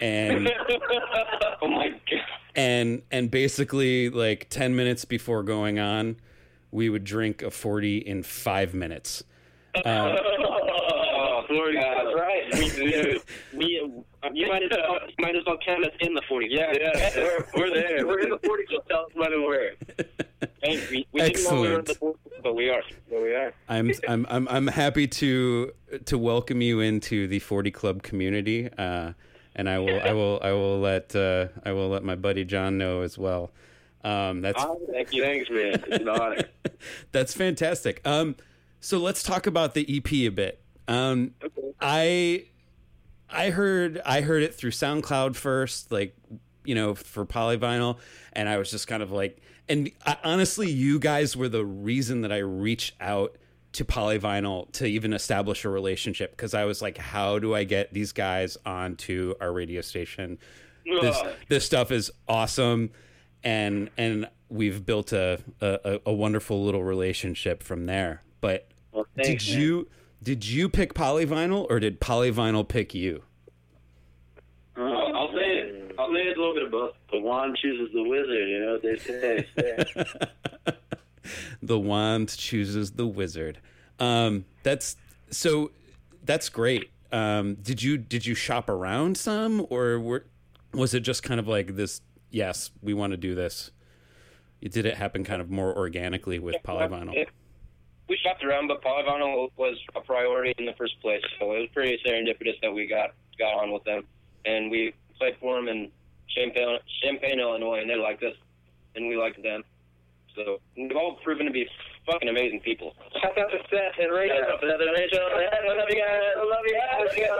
And *laughs* oh my god. and and basically like 10 minutes before going on we would drink a 40 in five minutes uh, Oh, that's right. *laughs* We, we, uh, you might as well, you might as well count us in the forty. Yeah, yeah, we're, we're there. *laughs* We're in the forty. So tell us when we're. Hey, we, we didn't know we were in the 40, but we are. But we are. I'm, I'm i'm i'm happy to to welcome you into the 40 club community uh, and i will i will i will let uh, i will let my buddy john know as well um, that's Thank you. Thanks, man. It's an honor. *laughs* That's fantastic. Um, so let's talk about the EP a bit. Um, I I heard I heard it through SoundCloud first, like you know, for Polyvinyl, and I was just kind of like, and I, honestly, you guys were the reason that I reached out to Polyvinyl to even establish a relationship because I was like, how do I get these guys onto our radio station? This Ugh. this stuff is awesome, and and we've built a a, a wonderful little relationship from there. But Well, did man. you did you pick Polyvinyl or did Polyvinyl pick you? Uh, I'll say it. I'll say it's a little bit of both. The wand chooses the wizard. You know what they say. *laughs* the wand chooses the wizard. Um, that's so. That's great. Um, did you did you shop around some, or were, was it just kind of like this? Yes, we want to do this. Did it happen kind of more organically with Polyvinyl? It- we shopped around, but polyvinyl was a priority in the first place, so it was pretty serendipitous that we got got on with them, and we played for them in Champaign, Champaign, Illinois, and they liked us, and we liked them. So we've all proven to be fucking amazing people. Shout out to Seth and Rachel. Seth and Rachel. I love you guys. I love you guys.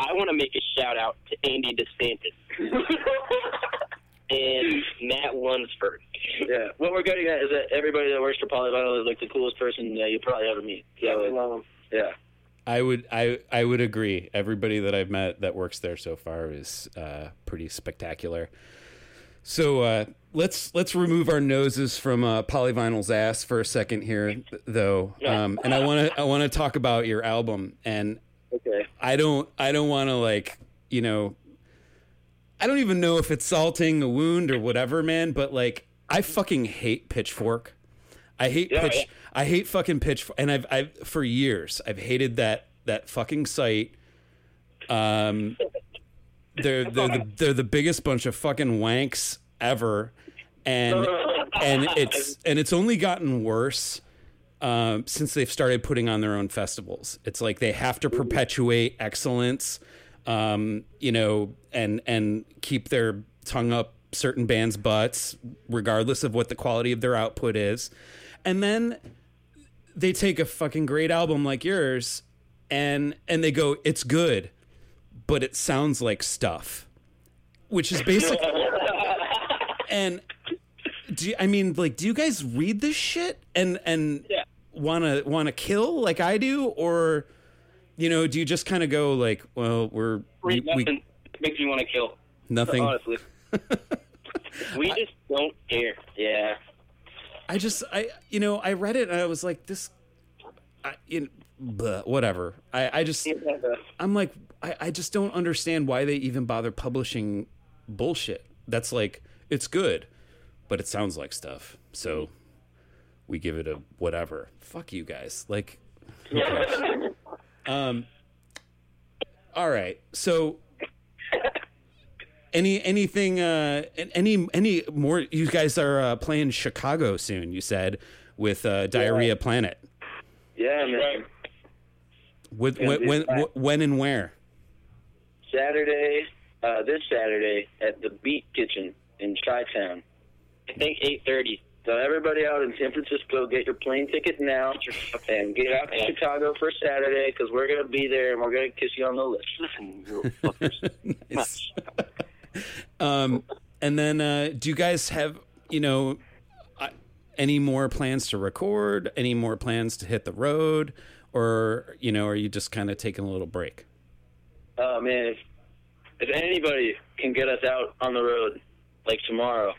I want to make a shout out to Andy DeSantis *laughs* and Matt Lunsford. yeah. What we're getting at is that everybody that works for Polyvinyl is like the coolest person that you probably ever meet. Yeah, we love them. yeah. I would I I would agree. Everybody that I've met that works there so far is uh, pretty spectacular. So uh, let's let's remove our noses from uh, Polyvinyl's ass for a second here, though, um, and I want to I want to talk about your album. And Okay. I don't I don't want to like you know I don't even know if it's salting a wound or whatever, man. But like I fucking hate Pitchfork. I hate Yeah, pitch. yeah. I hate fucking pitch. And I've I've for years I've hated that that fucking site. Um, they're they're the, they're the biggest bunch of fucking wanks ever, and and it's and it's only gotten worse um, since they've started putting on their own festivals. It's like they have to perpetuate excellence, um, you know, and and keep their tongue up certain bands' butts, regardless of what the quality of their output is, and then they take a fucking great album like yours, and and they go, it's good, but it sounds like stuff, which is basically *laughs* and do you, I mean like do you guys read this shit and and Yeah. want to kill like I do? Or you know do you just kind of go like well we're we, we makes me want to kill. nothing. Honestly, *laughs* we just don't care. Yeah. I just I you know I read it and I was like this I know, bleh, whatever. I I just I'm like I I just don't understand why they even bother publishing bullshit. That's like it's good but it sounds like stuff. So we give it a whatever. Fuck you guys. Like *laughs* um all right. So any anything uh any any more you guys are uh, playing chicago soon you said with uh diarrhea planet Yeah, man. with Yeah, when when, when and where Saturday, uh, this Saturday at the Beat Kitchen in Chi-Town. I think eight thirty. So everybody out in San Francisco, get your plane ticket now and get out to Chicago for Saturday because we're gonna be there and we're gonna kiss you on the lips. Listen, you fuckers. *laughs* Nice. Um, and then, uh, do you guys have, you know, uh, any more plans to record? Any more plans to hit the road? Or, you know, are you just kind of taking a little break? Oh man, if, if anybody can get us out on the road like tomorrow,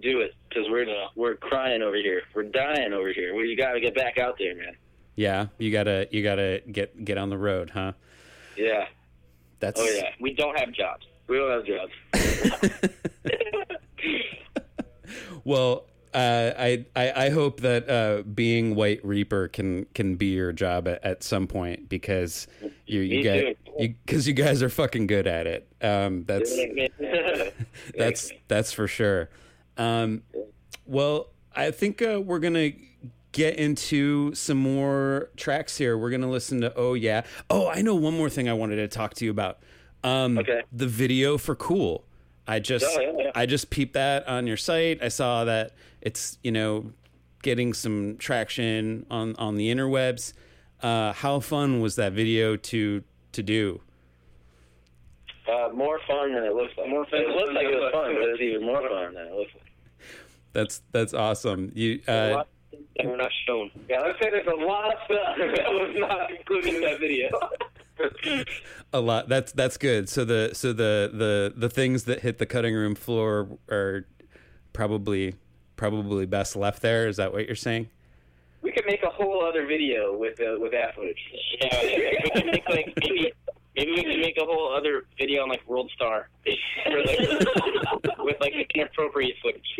do it because we're we're crying over here. We're dying over here. We got to get back out there, man. Yeah, you gotta, you gotta get get on the road, huh? Yeah. That's Oh yeah. We don't have jobs. We don't have jobs. *laughs* Well, uh, I, I I hope that uh, being White Reaper can can be your job at, at some point because you you Me guys too. you because you guys are fucking good at it. Um, that's *laughs* that's that's for sure. Um, well, I think uh, we're gonna get into some more tracks here. We're gonna listen to Oh Yeah. Oh, I know one more thing I wanted to talk to you about. Um, Okay. The video for Cool. I just Oh, yeah, yeah. I just peeped that on your site. I saw that it's you know getting some traction on on the interwebs. Uh, how fun was that video to to do? uh, more fun than it looks like. More fun. It looks like it was fun, but it's even more fun than it looks like. That's that's awesome. You A uh, lot of things that were not shown. Yeah, let's say there's a lot of stuff *laughs* that was not included in that video. *laughs* a lot. That's that's good. So the so the the the things that hit the cutting room floor are probably probably best left there. Is that what you're saying? we could make a whole other video with uh, with that footage. Yeah, we could make like maybe maybe we could make a whole other video on like World Star *laughs* Or, like, with like inappropriate footage.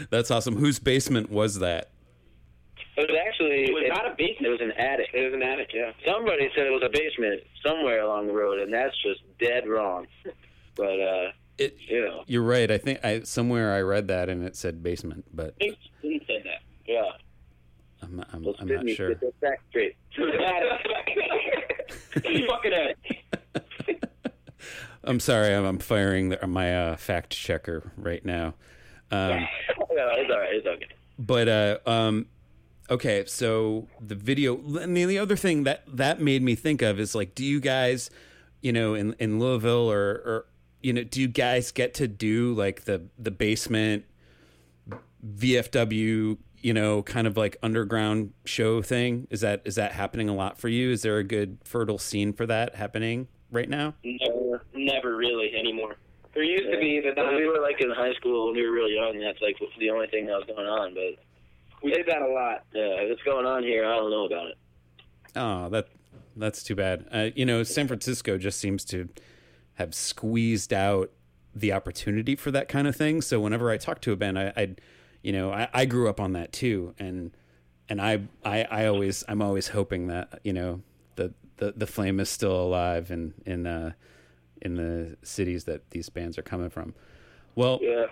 *laughs* That's awesome. Whose basement was that? It was actually It was not a basement. It was an attic. It was an attic. Yeah. Somebody said it was a basement somewhere along the road, and that's just dead wrong. But uh, It, you know, you're right. I think I somewhere I read that and it said basement, but I think Spin said that. yeah. I'm I'm, Let's I'm not me- sure. Get this back straight. *laughs* Fucking attic. *laughs* I'm sorry. I'm, I'm firing the, my uh, fact checker right now. Um, *laughs* yeah, it's all right. It's okay. but uh, um, okay. So the video, and the, the other thing that that made me think of is like, do you guys, you know, in in Louisville or or you know, do you guys get to do like the the basement VFW, you know, kind of like underground show thing? Is that is that happening a lot for you? Is there a good fertile scene for that happening right now? Never, never really anymore. There used to be, but we were like in high school when we were real young. That's like the only thing that was going on. But we did that a lot. Yeah, if it's going on here, I don't know about it. Oh, that that's too bad. Uh, you know, San Francisco just seems to have squeezed out the opportunity for that kind of thing. So whenever I talk to a band, I, I you know, I, I grew up on that too, and and I, I I always I'm always hoping that you know the the the flame is still alive in in uh, in the cities that these bands are coming from. Well, Yeah.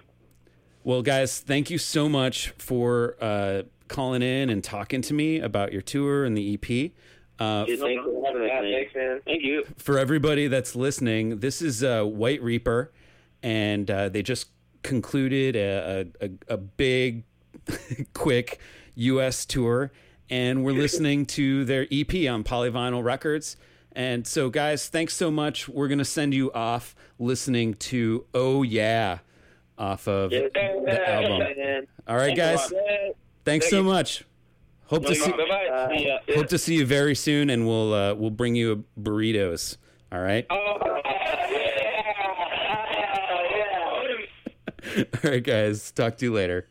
Well, guys, thank you so much for uh, calling in and talking to me about your tour and the EP. Uh, Thanks for having us, Yeah, man. thanks, man. Thank you. for everybody that's listening, this is uh, White Reaper, and uh, they just concluded a, a, a, a big, *laughs* quick U.S. tour, and we're listening to their EP on Polyvinyl Records. And so, guys, thanks so much. We're gonna send you off listening to "Oh Yeah" off of the album. All right, guys. Thanks so much. Hope to see. Bye-bye. See ya. Hope to see you very soon, and we'll uh, we'll bring you burritos. All right. Oh, yeah. *laughs* All right, guys. Talk to you later.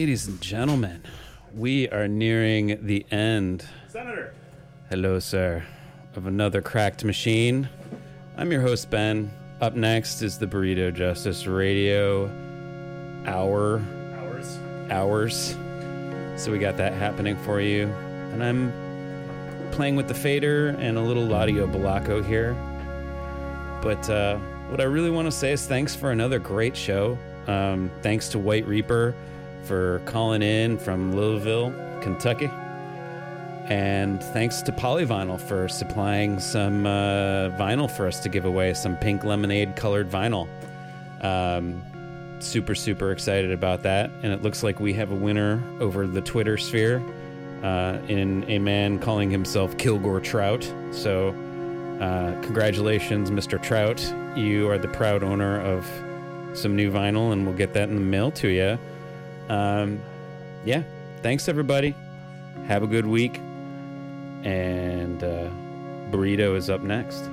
Ladies and gentlemen, we are nearing the end. Senator. Hello, sir, of another cracked machine. I'm your host, Ben. Up next is the Burrito Justice Radio Hour Hours. hours. So we got that happening for you. And I'm playing with the fader and a little Ladio Balaco here. But uh, what I really want to say is thanks for another great show. Um, thanks to White Reaper for calling in from Louisville, Kentucky. And thanks to Polyvinyl for supplying some uh, vinyl for us to give away, some pink lemonade colored vinyl. Um, super, super excited about that. And it looks like we have a winner over the Twitter sphere uh, in a man calling himself Kilgore Trout. So, uh, congratulations, Mr. Trout. You are the proud owner of some new vinyl, and we'll get that in the mail to you. Um, yeah, thanks everybody. Have a good week, and uh, burrito is up next.